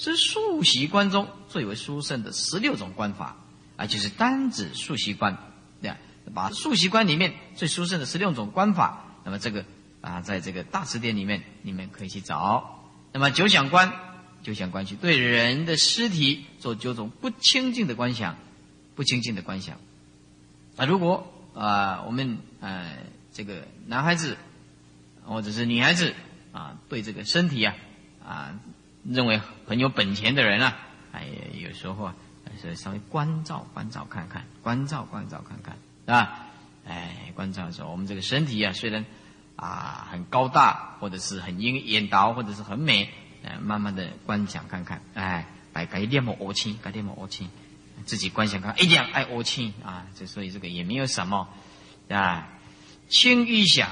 是数习观中最为殊胜的十六种观法啊，就是单指数习观，对吧？把数习观里面最殊胜的十六种观法，那么这个啊，在这个大词典里面，你们可以去找。那么九想观，九想观去对人的尸体做九种不清净的观想，不清净的观想。啊，如果啊，我们呃这个男孩子或者是女孩子啊，对这个身体啊啊。认为很有本钱的人啊，哎，有时候啊，是稍微关照关照看看，关照关照看看，是吧？哎，关照的时候，我们这个身体啊，虽然啊很高大，或者是很眼眼倒，或者是很美，哎，慢慢的观想看看，哎，改改练么恶清，改练么恶清，自己观想看，一点爱恶清啊，这所以这个也没有什么啊，轻欲想，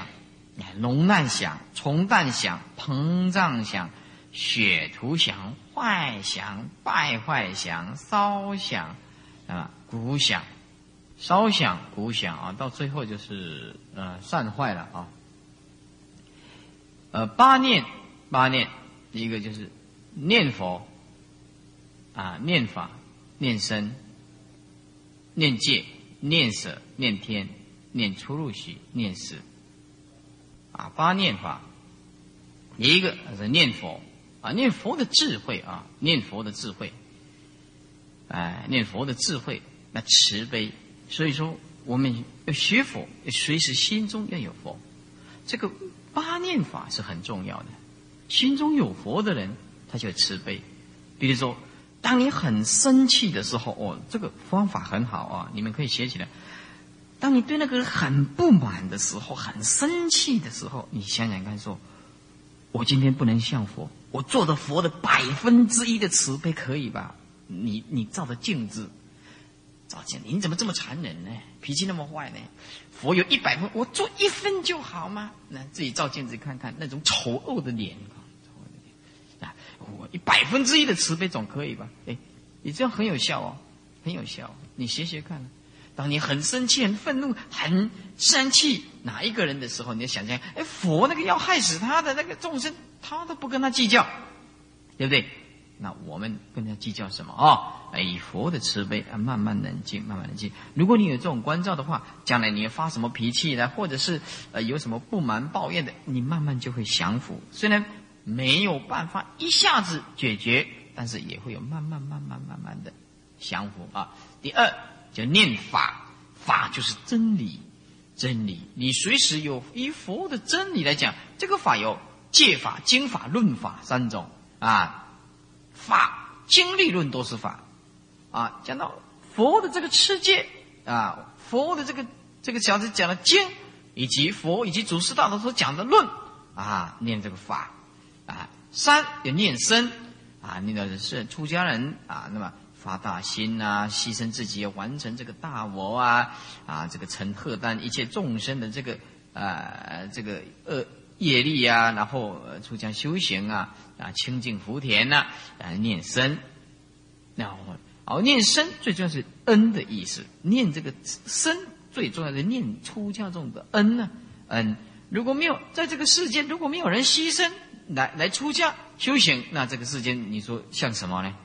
浓难想，重淡想，膨胀想。血图祥、坏祥、败坏祥、烧祥啊、鼓响、烧响、鼓响啊，到最后就是呃散坏了啊。呃，八念八念，一个就是念佛啊，念法、念身、念戒、念舍、念天、念出入息、念死啊，八念法。一个是念佛啊，念佛的智慧啊，念佛的智慧，哎，念佛的智慧，那慈悲。所以说，我们要学佛，随时心中要有佛。这个八念法是很重要的。心中有佛的人，他就慈悲。比如说，当你很生气的时候，哦，这个方法很好啊，你们可以学起来。当你对那个人很不满的时候，很生气的时候，你想想看，说。我今天不能像佛，我做的佛的百分之一的慈悲可以吧？你你照着镜子，照镜子，你怎么这么残忍呢？脾气那么坏呢？佛有一百分，我做一分就好吗？那自己照镜子看看，那种丑恶的脸，啊，我一百分之一的慈悲总可以吧？哎，你这样很有效哦，很有效，你学学看。当你很生气、很愤怒、很生气哪一个人的时候，你要想象，哎，佛那个要害死他的那个众生，他都不跟他计较，对不对？那我们跟他计较什么啊？以佛的慈悲啊，慢慢冷静，慢慢冷静。如果你有这种关照的话，将来你发什么脾气呢？或者是呃有什么不满、抱怨的，你慢慢就会降服。虽然没有办法一下子解决，但是也会有慢慢、慢慢、慢慢的降服啊。第二。叫念法，法就是真理，真理。你随时有以佛的真理来讲，这个法有戒法、经法、论法三种啊。法、经、理论都是法啊。讲到佛的这个持戒啊，佛的这个这个小子讲的经，以及佛以及祖师大德所讲的论啊，念这个法啊。三有念身啊，念的是出家人啊，那么。发大心啊，牺牲自己完成这个大我啊，啊，这个成荷担一切众生的这个啊，这个恶业力啊，然后出家修行啊，啊，清净福田呐，啊，念身，然后哦，念身最重要是恩的意思，念这个身最重要的念出家众的恩呢，恩，如果没有在这个世间，如果没有人牺牲来来出家修行，那这个世间你说像什么呢？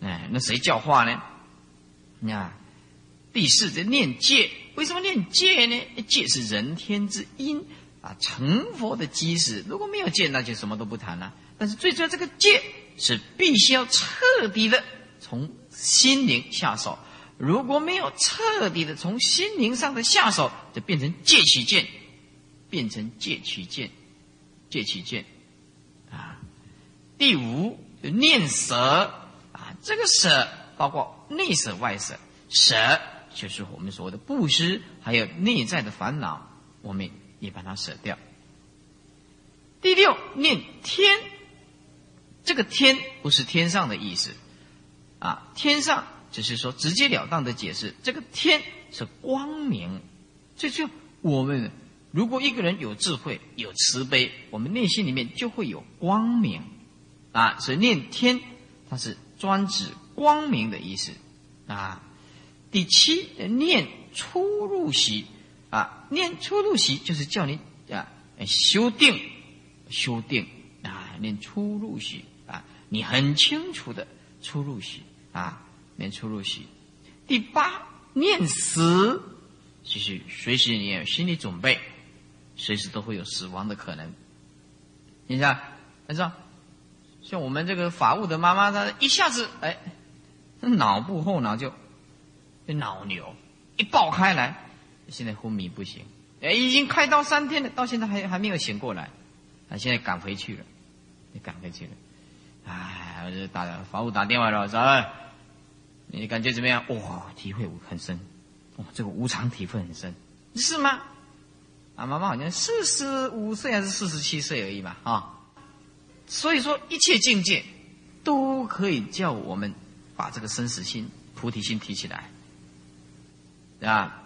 哎，那谁教化呢？那第四，这念戒，为什么念戒呢？戒是人天之因啊，成佛的基石。如果没有戒，那就什么都不谈了。但是最重要，这个戒是必须要彻底的从心灵下手。如果没有彻底的从心灵上的下手，就变成戒取见，变成戒取见，戒取见啊。第五就，念舍啊。这个舍包括内舍外舍，舍就是我们所谓的布施，还有内在的烦恼，我们也把它舍掉。第六念天，这个天不是天上的意思，啊，天上只是说直截了当的解释，这个天是光明，这就我们如果一个人有智慧、有慈悲，我们内心里面就会有光明，啊，所以念天它是。专指光明的意思，啊，第七念出入息，念出入息就是叫你啊修定，修定啊，念出入息啊，你很清楚的出入息啊，念出入息。第八念死，就是随时你有心理准备，随时都会有死亡的可能。你看，看这。像我们这个法务的妈妈，她一下子哎，脑部后脑就脑瘤一爆开来，现在昏迷不醒，哎，已经开刀三天了，到现在还还没有醒过来，啊，现在赶回去了，你赶回去了，哎，我就打法务打电话了，说，你感觉怎么样？哇，体会很深，哇，这个无常体会很深，是吗？啊，妈妈好像四十五岁还是四十七岁而已嘛，啊。所以说，一切境界都可以叫我们把这个生死心、菩提心提起来，啊。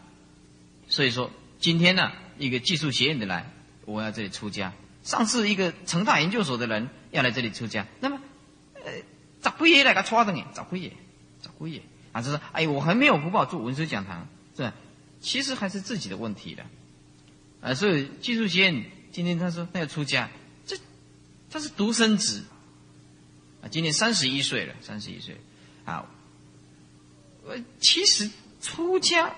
所以说，今天呢，一个技术学院的来，我要这里出家。上次一个成大研究所的人要来这里出家，那么呃，咋不也来个抓的呢？咋不也？咋不也？啊，就说哎，我还没有福报做文殊讲堂，是吧？其实还是自己的问题的，啊，所以技术学院今天他说他要出家，这他是独生子，啊，今年三十一岁了，三十一岁，啊，呃，其实出家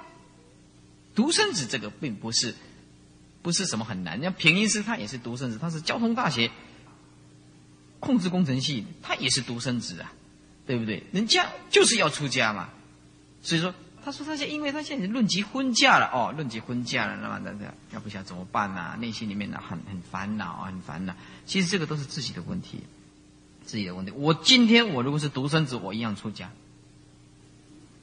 独生子这个并不是不是什么很难，像平音师他也是独生子，他是交通大学控制工程系，他也是独生子啊，对不对？人家就是要出家嘛，所以说。他说：“他现因为他现在论及婚嫁了哦，论及婚嫁了，那么那那要不想怎么办呢？内心里面呢很很烦恼，很烦恼。其实这个都是自己的问题，自己的问题。我今天我如果是独生子，我一样出家，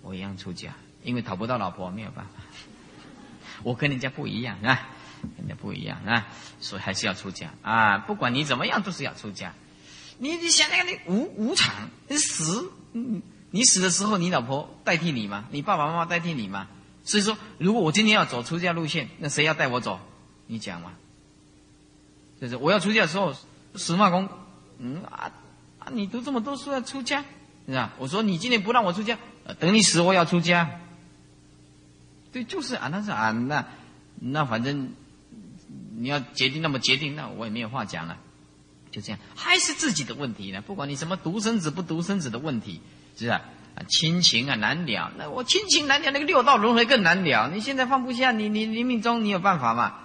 我一样出家，因为讨不到老婆没有办法。我跟人家不一样啊，跟人家不一样啊，所以还是要出家啊。不管你怎么样，都是要出家。你你想那个你无无常，你死嗯。”你死的时候，你老婆代替你吗？你爸爸妈妈代替你吗？所以说，如果我今天要走出家路线，那谁要带我走？你讲嘛？就是我要出家的时候，石骂公，嗯啊啊！你读这么多书要出家，是吧？我说你今天不让我出家，等你死我要出家。对，就是啊，那是啊，那那反正你要决定那么决定，那我也没有话讲了。就这样，还是自己的问题呢。不管你什么独生子不独生子的问题。是啊，亲情啊难了。那我亲情难了，那个六道轮回更难了。你现在放不下，你你临命中你有办法吗？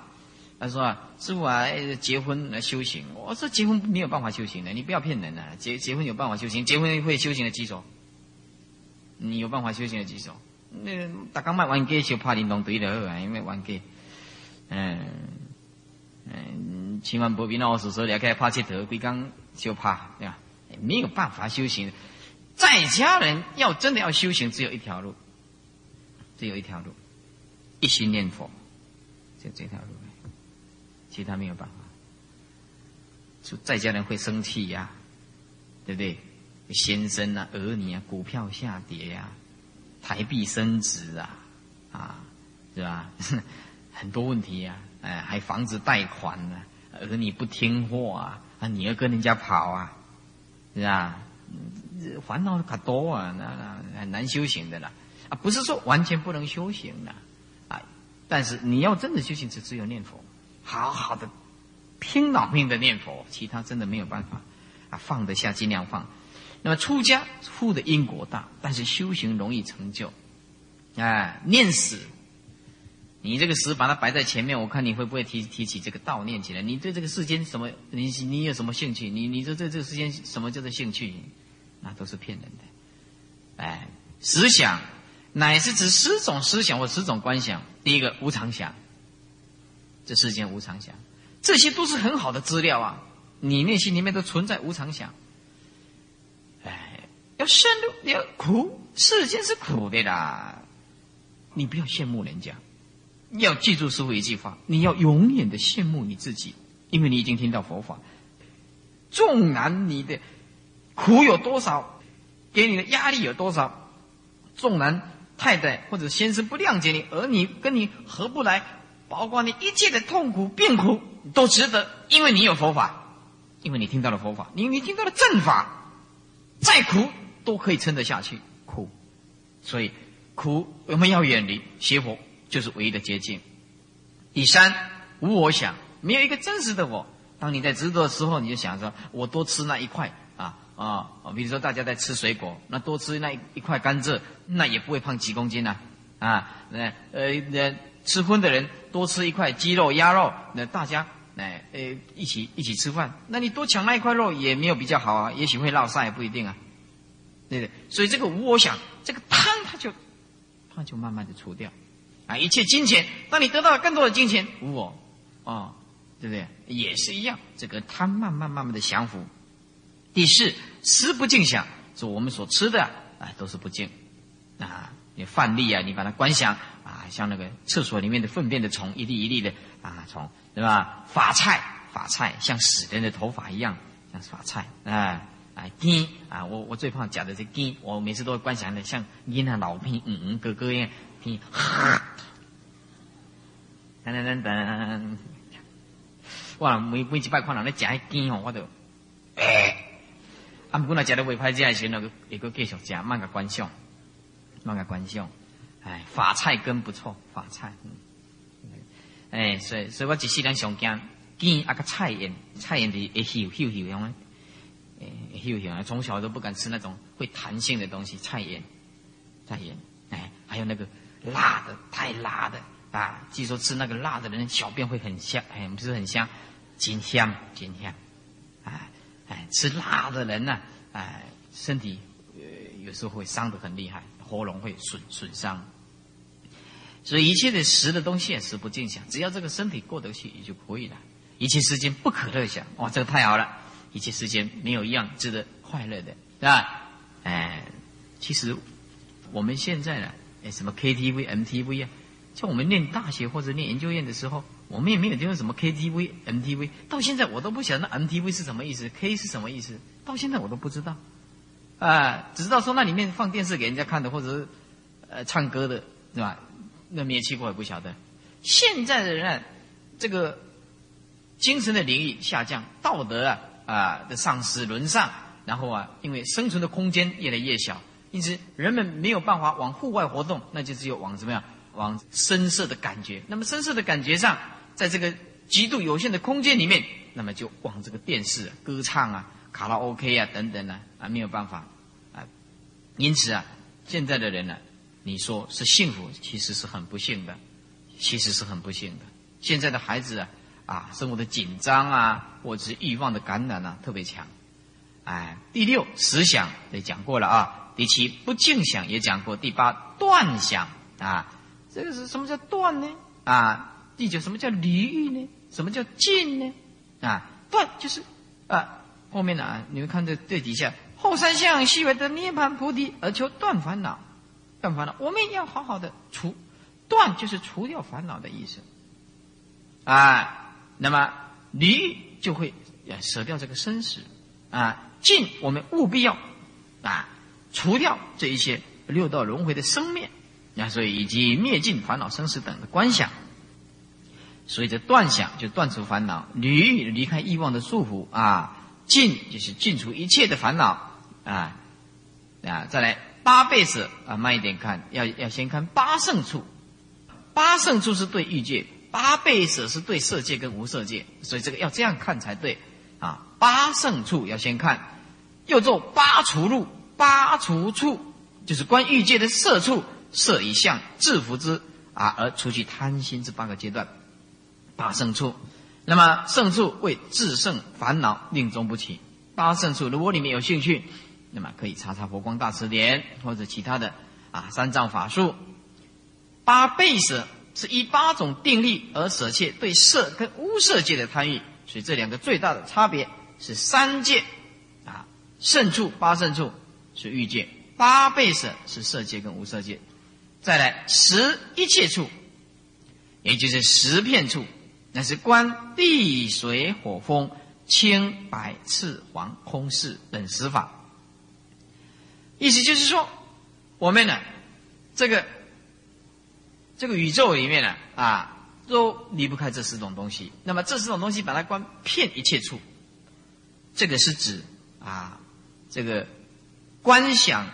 他说啊，师傅啊，结婚来修行。我说结婚没有办法修行的，你不要骗人啊。结结婚有办法修行，结婚会修行的几种？你有办法修行的几种那大家卖完给修帕林东对的啊，因为完给，嗯嗯，千万不必那我所说的开帕切头，归刚修帕对吧？没有办法修行。在家人要真的要修行，只有一条路，只有一条路，一心念佛，就这条路，其他没有办法。就在家人会生气呀，对不对？先生啊，儿女啊，股票下跌呀，台币升值啊，啊，是吧？很多问题呀，哎，还房子贷款呢，儿女不听话啊，啊，你要跟人家跑啊，是吧？烦恼可多啊，那那很难修行的啦。啊，不是说完全不能修行的，啊，但是你要真的修行，就只有念佛，好好的拼老命的念佛，其他真的没有办法，啊，放得下尽量放。那么出家负的因果大，但是修行容易成就，哎，念死，你这个死把它摆在前面，我看你会不会提提起这个道念起来？你对这个世间什么，你你有什么兴趣？你你说这这个世间什么叫做兴趣？那都是骗人的，哎，思想乃是指十种思想或十种观想。第一个无常想，这世间无常想，这些都是很好的资料啊。你内心里面都存在无常想，要深入，要苦，世间是苦的啦。你不要羡慕人家，要记住师傅一句话：你要永远的羡慕你自己，因为你已经听到佛法，纵然你的。苦有多少，给你的压力有多少？纵然太太或者先生不谅解你，而你跟你合不来，包括你一切的痛苦、病苦都值得，因为你有佛法，因为你听到了佛法，你你听到了正法，再苦都可以撑得下去。苦，所以苦我们要远离，邪佛就是唯一的捷径。第三，无我想，没有一个真实的我。当你在执着的时候，你就想着我多吃那一块。啊啊，比如说大家在吃水果，那多吃那一块甘蔗，那也不会胖几公斤呐。啊，那呃那吃荤的人多吃一块鸡肉、鸭肉，那大家哎呃一起一起吃饭，那你多抢那一块肉也没有比较好啊，也许会落晒，不一定啊，对不对？所以这个无我想，这个贪它就它就慢慢的除掉啊，一切金钱，当你得到了更多的金钱，无我啊，对不对？也是一样，这个贪慢慢慢慢的降服。第四，食不尽想，是我们所吃的啊，都是不净啊。你饭粒啊，你把它观想啊，像那个厕所里面的粪便的虫，一粒一粒的啊虫，对吧？法菜，法菜像死人的头发一样，像法菜啊啊根啊，我我最怕讲的是根，我每次都会观想的像根啊老片嗯嗯哥哥一样根，噔噔噔噔，哇，每每几百块人来夹一根哦，我都哎。啊，不过那食的未歹食的时，那个一个继续食，慢个观赏，慢个观赏。哎，法菜根不错，法菜。哎，所以所以我一世人上惊见啊个菜园，菜园的会嗅嗅嗅样啊，哎嗅嗅啊，从小都不敢吃那种会弹性的东西，菜盐，菜盐。哎，还有那个辣的，太辣的啊！据说吃那个辣的人小便会很香，哎，不是很香，金香金香。哎哎，吃辣的人呢，哎，身体呃有时候会伤得很厉害，喉咙会损损伤。所以一切的食的东西也食不尽想，只要这个身体过得去也就可以了。一切世间不可乐想，哇，这个太好了！一切时间没有一样值得快乐的，是吧？哎，其实我们现在呢，哎，什么 KTV、MTV 啊，像我们念大学或者念研究院的时候，我们也没有听过什么 KTV、MTV，到现在我都不晓得 MTV 是什么意思，K 是什么意思，到现在我都不知道。啊，只知道说那里面放电视给人家看的，或者是呃唱歌的，是吧？那没有去过也不晓得。现在的人，这个精神的领域下降，道德啊啊的丧失沦丧，然后啊，因为生存的空间越来越小，因此人们没有办法往户外活动，那就只有往怎么样，往深色的感觉。那么深色的感觉上，在这个极度有限的空间里面，那么就往这个电视、歌唱啊、卡拉 OK 啊等等呢啊没有办法啊。因此啊，现在的人呢。你说是幸福，其实是很不幸的，其实是很不幸的。现在的孩子啊，啊，生活的紧张啊，或者是欲望的感染啊，特别强。哎，第六思想也讲过了啊，第七不净想也讲过，第八断想啊，这个是什么叫断呢？啊，第九什么叫离欲呢？什么叫尽呢？啊，断就是啊，后面呢，你们看这最底下后三项细微的涅盘菩提而求断烦恼。断烦恼，我们要好好的除断，就是除掉烦恼的意思。啊，那么离就会舍掉这个生死啊，尽我们务必要啊除掉这一些六道轮回的生灭啊，所以以及灭尽烦恼生死等的观想。所以这断想就断除烦恼，离离开欲望的束缚啊，尽就是尽除一切的烦恼啊啊，再来。八倍舍啊，慢一点看，要要先看八圣处。八圣处是对欲界，八倍舍是对色界跟无色界，所以这个要这样看才对啊。八圣处要先看，又做八除路，八除处就是观欲界的色处，色一相制服之啊，而除去贪心这八个阶段。八圣处，那么圣处为自胜烦恼，令终不起。八圣处，如果你们有兴趣。那么可以查查《佛光大辞典》或者其他的啊三藏法术。八倍舍是以八种定力而舍弃对色跟无色界的贪欲，所以这两个最大的差别是三界啊胜处八胜处是欲界，八倍舍是色界跟无色界。再来十一切处，也就是十片处，那是观地水火风青白赤黄空四等十法。意思就是说，我们呢，这个这个宇宙里面呢，啊，都离不开这四种东西。那么这四种东西把它观遍一切处，这个是指啊，这个观想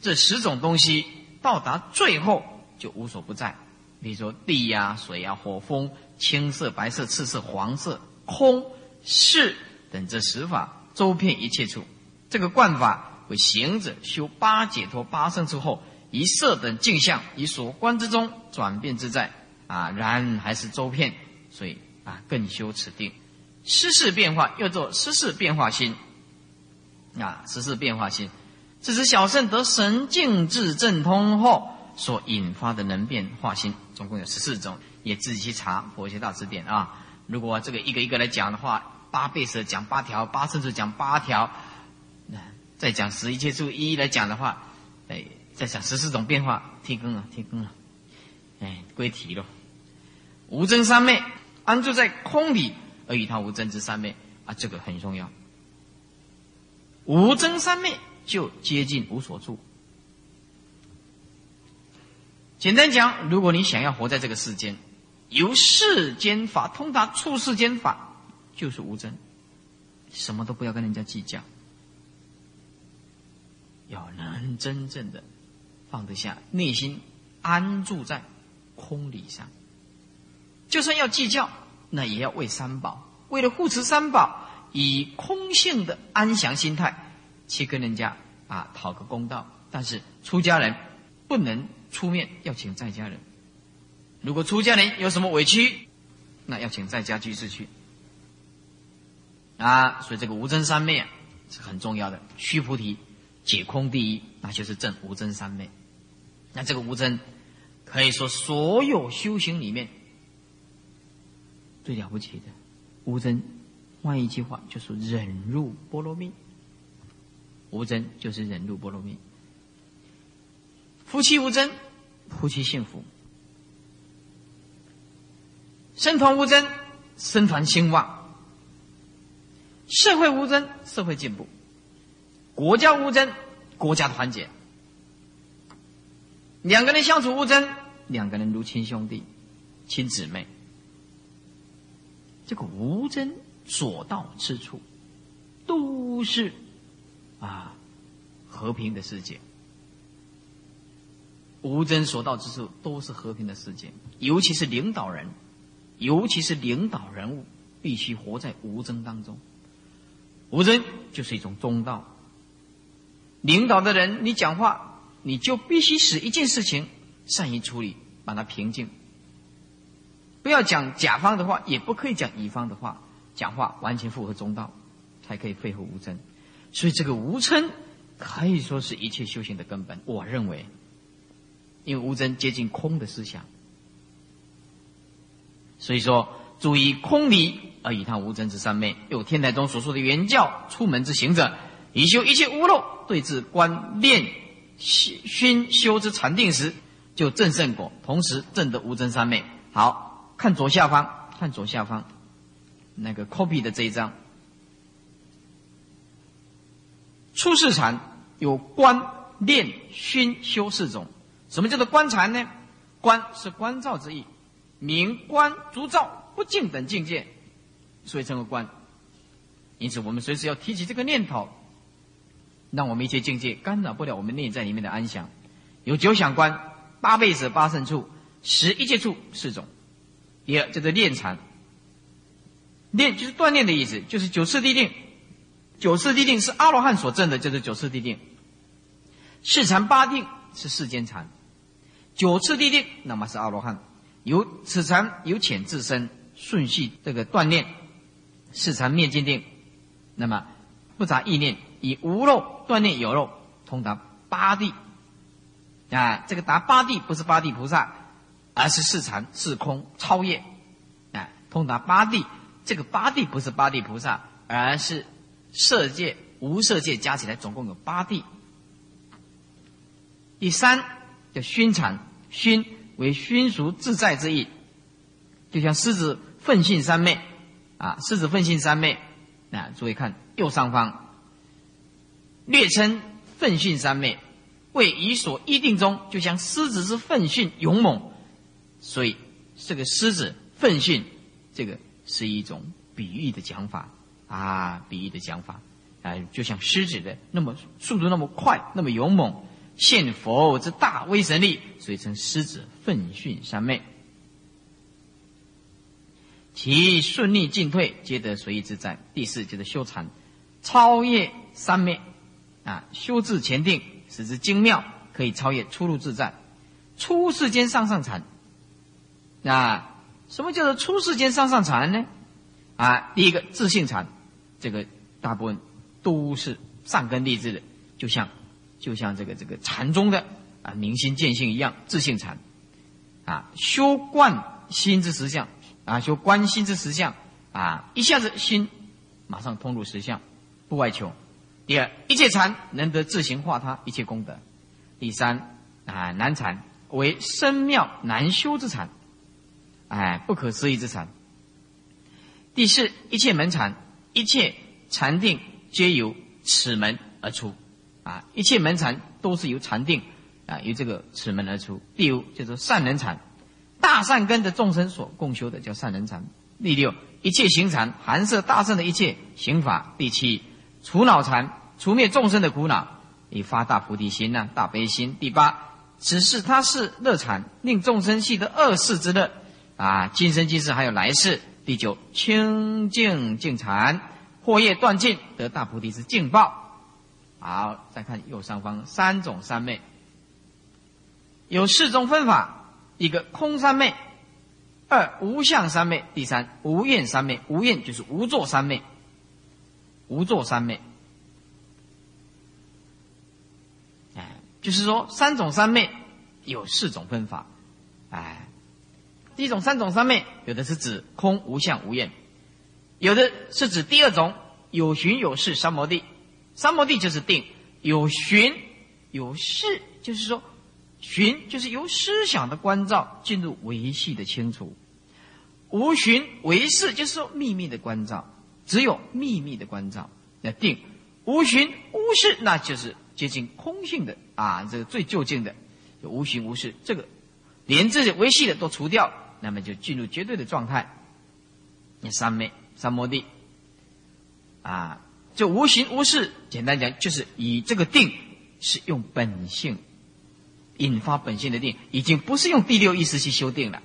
这十种东西到达最后就无所不在。比如说地呀、水呀、火、风、青色、白色、赤色、黄色、空、是等这十法周遍一切处，这个观法。为行者修八解脱八圣之后，以色等镜像，以所观之中转变自在啊，然还是周遍，所以啊更修此定。失事变化又做失事变化心啊，失事变化心，这是小圣得神境智正通后所引发的能变化心，总共有十四种，也自己去查《佛学大辞典》啊。如果这个一个一个来讲的话，八倍舍讲八条，八圣者讲八条。再讲十一切处一一来讲的话，哎，再想十四种变化，提更了，提更了，哎，归题了。无真三昧，安住在空里而与他无真之三昧啊，这个很重要。无真三昧就接近无所住。简单讲，如果你想要活在这个世间，由世间法通达处世间法，就是无真，什么都不要跟人家计较。要能真正的放得下，内心安住在空理上。就算要计较，那也要为三宝，为了护持三宝，以空性的安详心态去跟人家啊讨个公道。但是出家人不能出面要请在家人，如果出家人有什么委屈，那要请在家居士去。啊，所以这个无真三昧啊是很重要的。须菩提，解空第一，那就是证无真三昧。那这个无真，可以说所有修行里面最了不起的无真。换一句话，就是忍入波罗蜜。无真就是忍入波罗蜜。夫妻无真，夫妻幸福；身团无真，身团兴旺。社会无争，社会进步；国家无争，国家团结。两个人相处无争，两个人如亲兄弟、亲姊妹。这个无争所到之处，都是啊和平的世界。无争所到之处，都是和平的世界。尤其是领导人，尤其是领导人物，必须活在无争当中。无争就是一种中道。领导的人，你讲话，你就必须使一件事情善于处理，把它平静。不要讲甲方的话，也不可以讲乙方的话，讲话完全符合中道，才可以配合无争。所以这个无嗔可以说是一切修行的根本。我认为，因为无争接近空的思想，所以说注意空理。而以他无真之三昧，有天台中所说的原教出门之行者，以修一切污漏，对治观念熏修之禅定时，就正圣果，同时证得无真三昧。好看左下方，看左下方那个 copy 的这一张，初世禅有观念熏修四种。什么叫做观禅呢？观是观照之意，明观足照不净等境界。所以称为观，因此我们随时要提起这个念头，让我们一切境界干扰不了我们内在里面的安详。有九想观、八辈子、八圣处、十一切处四种。第二叫做练禅，练就是锻炼的意思，就是九次地定。九次地定是阿罗汉所证的，就是九次地定。四禅八定是世间禅，九次地定那么是阿罗汉。由此禅由浅至深，顺序这个锻炼。四禅灭尽定，那么不杂意念，以无漏锻炼有漏，通达八地。啊，这个达八地不是八地菩萨，而是四禅四空超越。啊，通达八地，这个八地不是八地菩萨，而是色界无色界加起来总共有八地。第三叫熏禅，熏为熏熟自在之意，就像狮子奋性三昧。啊，狮子奋性三昧，啊，注意看右上方，略称奋训三昧，为以所依定中，就像狮子之奋训勇猛，所以这个狮子奋训，这个是一种比喻的讲法啊，比喻的讲法，啊，就像狮子的那么速度那么快，那么勇猛，现佛之大威神力，所以称狮子奋训三昧。其顺利进退，皆得随意自在。第四就是修禅，超越三昧，啊，修至前定，使之精妙，可以超越出入自在。出世间上上禅，啊，什么叫做出世间上上禅呢？啊，第一个自性禅，这个大部分都是上根立志的，就像就像这个这个禅宗的啊明心见性一样，自性禅，啊，修观心之实相。啊，修观心之实相，啊，一下子心马上通入实相，不外求。第二，一切禅能得自行化他一切功德。第三，啊，难禅为深妙难修之禅，哎，不可思议之禅。第四，一切门禅，一切禅定皆由此门而出，啊，一切门禅都是由禅定啊，由这个此门而出。第五，叫做善人禅。大善根的众生所共修的叫善人禅。第六，一切行禅含摄大圣的一切行法。第七，除恼禅，除灭众生的苦恼。以发大菩提心呐，大悲心。第八，只是他是乐产，令众生系得二世之乐啊，今生今世还有来世。第九，清净净禅，惑业断尽，得大菩提之净报。好，再看右上方三种三昧，有四种分法：一个空三昧，二无相三昧，第三无厌三昧。无厌就是无作三昧，无作三昧。哎，就是说三种三昧有四种分法，哎。第一种三种三昧，有的是指空无相无厌，有的是指第二种有寻有视三摩地。三摩地就是定，有寻有视，就是说寻就是由思想的关照进入维系的清除；无寻为视，就是说秘密的关照，只有秘密的关照。那定无寻无视，那就是接近空性的啊，这个最究竟的，就无寻无视，这个连这些维系的都除掉。那么就进入绝对的状态，那三昧三摩地，啊，就无形无事。简单讲，就是以这个定是用本性引发本性的定，已经不是用第六意识去修定了，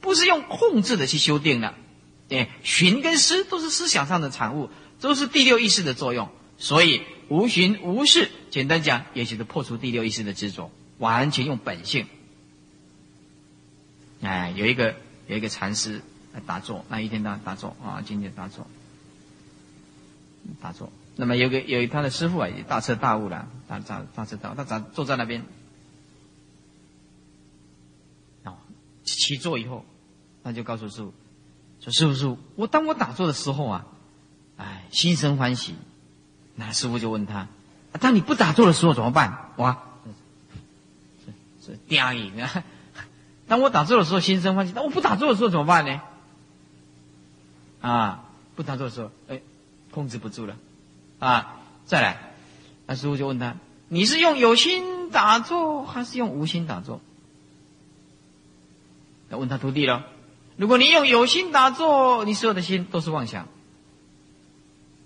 不是用控制的去修定了。对，寻跟思都是思想上的产物，都是第六意识的作用。所以无寻无事，简单讲，也就是破除第六意识的执着，完全用本性。哎，有一个有一个禅师来打坐，那一天他打坐啊，今天打坐，打坐。那么有个有他的师傅啊，也大彻大悟了，大大大彻大悟，他咋坐在那边？哦，起坐以后，他就告诉师傅说：“师傅，师傅，我当我打坐的时候啊，哎，心生欢喜。”那师傅就问他：“当你不打坐的时候怎么办？”哇，是是电影啊。当我打坐的时候心生欢喜，那我不打坐的时候怎么办呢？啊，不打坐的时候，哎，控制不住了，啊，再来，那师傅就问他：你是用有心打坐还是用无心打坐？要问他徒弟了。如果你用有心打坐，你所有的心都是妄想，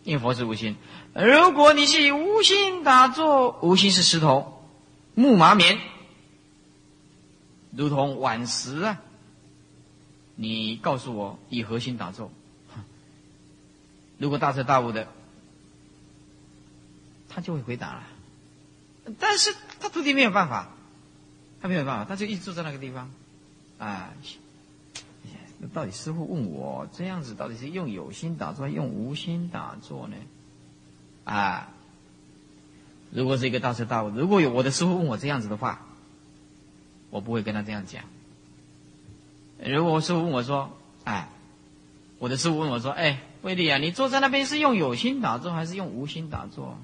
因为佛是无心；如果你是以无心打坐，无心是石头、木麻棉。如同晚时啊，你告诉我以核心打坐。如果大彻大悟的，他就会回答了。但是他徒弟没有办法，他没有办法，他就一直坐在那个地方。啊，到底师傅问我这样子到底是用有心打坐，用无心打坐呢？啊，如果是一个大彻大悟，如果有我的师傅问我这样子的话。我不会跟他这样讲。如果我师傅问我说：“哎，我的师傅问我说：‘哎，威利啊，你坐在那边是用有心打坐还是用无心打坐？’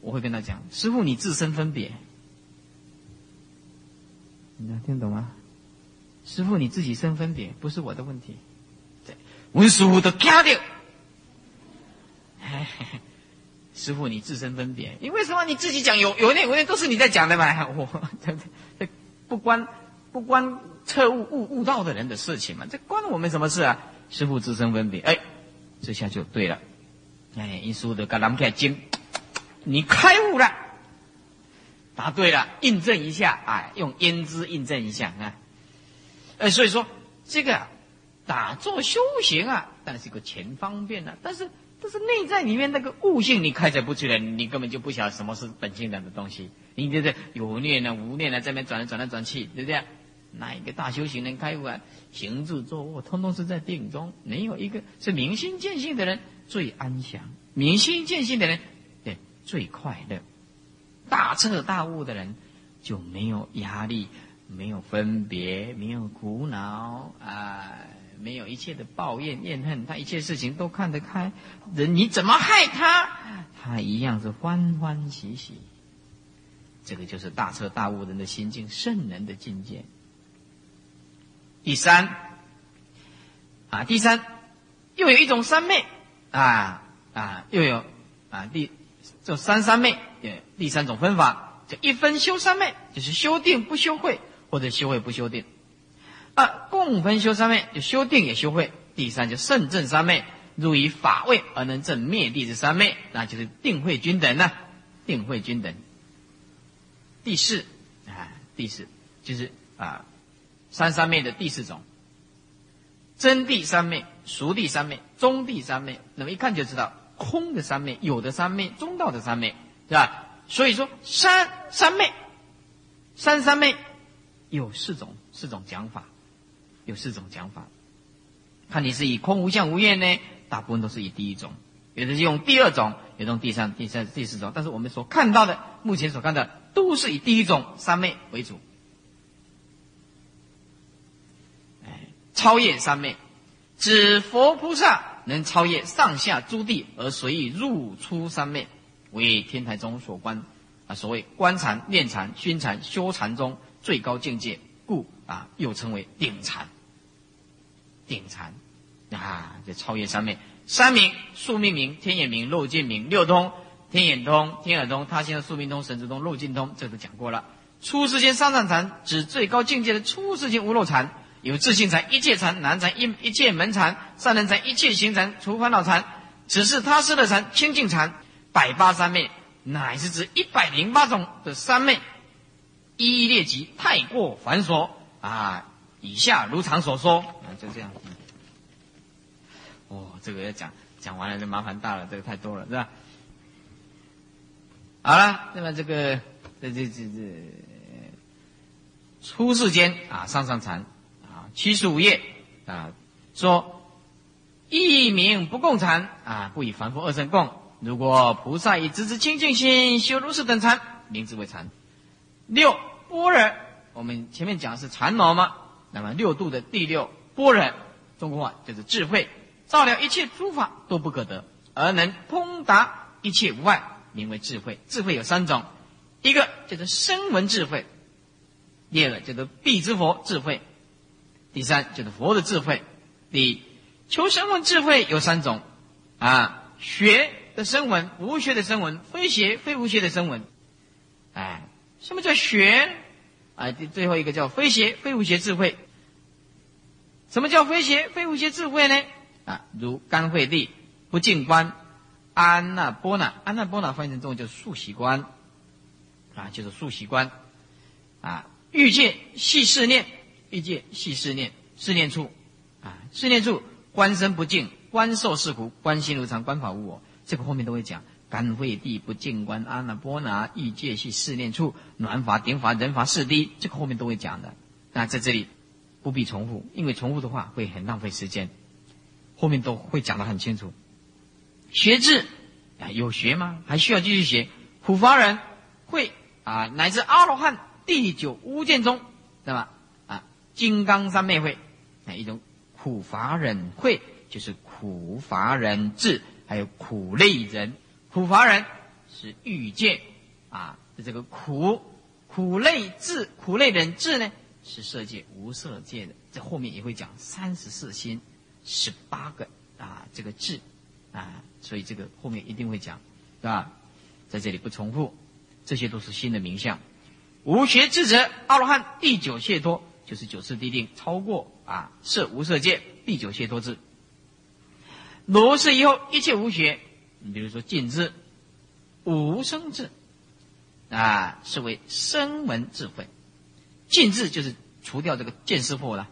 我会跟他讲：‘师傅，你自身分别。’你能听懂吗？师傅你自己生分别，不是我的问题。对，文师傅都卡掉。师傅你自身分别，你为什么你自己讲有有那有那都是你在讲的嘛？我 这。不关不关彻悟悟悟道的人的事情嘛？这关我们什么事啊？师傅自身分别，哎，这下就对了。哎，因书的格兰克经，你开悟了，答对了，印证一下，哎，用胭脂印证一下啊。哎，所以说这个啊打坐修行啊，当然是个前方便了，但是但是内在里面那个悟性你开采不出来，你根本就不晓得什么是本性的东西。你觉得有念呢，无念呢，这边转来转来转去，对不对？哪一个大修行人开悟啊？行住坐卧，通通是在定中，没有一个是明心见性的人最安详，明心见性的人对最快乐，大彻大悟的人就没有压力，没有分别，没有苦恼啊，没有一切的抱怨怨恨，他一切事情都看得开。人你怎么害他，他一样是欢欢喜喜。这个就是大彻大悟人的心境，圣人的境界。第三，啊，第三，又有一种三昧，啊啊，又有啊第这三三昧，对，第三种分法，叫一分修三昧，就是修定不修慧，或者修会不修定。二共分修三昧，就修定也修会。第三就圣正三昧，入以法位而能证灭地之三昧，那就是定慧均等呢。定慧均等。第四啊，第四就是啊，三三昧的第四种，真谛三昧、熟谛三昧、中谛三昧。那么一看就知道，空的三昧、有的三昧、中道的三昧，是吧？所以说三三昧、三三昧有四种四种讲法，有四种讲法。看你是以空无相无愿呢，大部分都是以第一种，有的是用第二种，有的用第三、第三、第四种。但是我们所看到的，目前所看到的。都是以第一种三昧为主，哎，超越三昧，指佛菩萨能超越上下诸地而随意入出三昧，为天台中所观啊。所谓观禅、念禅、熏禅、修禅中最高境界，故啊又称为顶禅。顶禅啊，这超越三昧，三名：宿命名、天眼明、漏尽明、六通。天眼通、天耳通、他心的宿命通、神智通、漏尽通，这都讲过了。初世间三藏禅指最高境界的初世间无漏禅，有自性禅、一切禅、难禅、一一切门禅、善人禅、一切行禅、除烦恼禅，只是他师的禅、清净禅、百八三昧，乃是指一百零八种的三昧，一一列举太过繁琐啊。以下如常所说，啊，就这样。哦，这个要讲讲完了就麻烦大了，这个太多了，是吧？好了，那么这个这这这这出世间啊，上上禅啊，七十五页啊，说一名不共禅啊，不以凡夫二乘共。如果菩萨以直直清净心修如是等禅，名字为禅。六般若，我们前面讲的是禅毛嘛，那么六度的第六般若，中国话就是智慧，照料一切诸法都不可得，而能通达一切无碍。名为智慧，智慧有三种，一个叫做声闻智慧，第二个叫做必之佛智慧，第三就是佛的智慧。第一求声闻智慧有三种，啊，学的声闻，无学的声闻，非学非无学的声闻。哎，什么叫学？啊，最后一个叫非学非无学智慧。什么叫非学非无学智慧呢？啊，如甘惠地不净观。安那波那，安那波那翻译成中文就是速习观，啊，就是速习观，啊，欲界系试念，欲界系试念，试念处，啊，试念处观身不净，观受是苦，观心如常，观法无我。这个后面都会讲。甘慧地不净观，阿那波那欲界系试念处，暖法、顶法、人法、四谛，这个后面都会讲的。那在这里不必重复，因为重复的话会很浪费时间，后面都会讲得很清楚。学智啊，有学吗？还需要继续学。普法人会啊，乃至阿罗汉第九无间中，对吧？啊，金刚三昧会啊，一种苦法忍会，就是苦法忍智，还有苦类人。苦法人是欲界啊这个苦，苦类智，苦类忍智呢是色界无色界的。这后面也会讲三十四心，十八个啊这个智啊。所以这个后面一定会讲，是吧？在这里不重复，这些都是新的名相。无学智者，阿罗汉第九解脱就是九次地定，超过啊色无色界第九解脱智。如是以后一切无学，你比如说静智、无生智啊，是为声闻智慧。静智就是除掉这个见识惑了，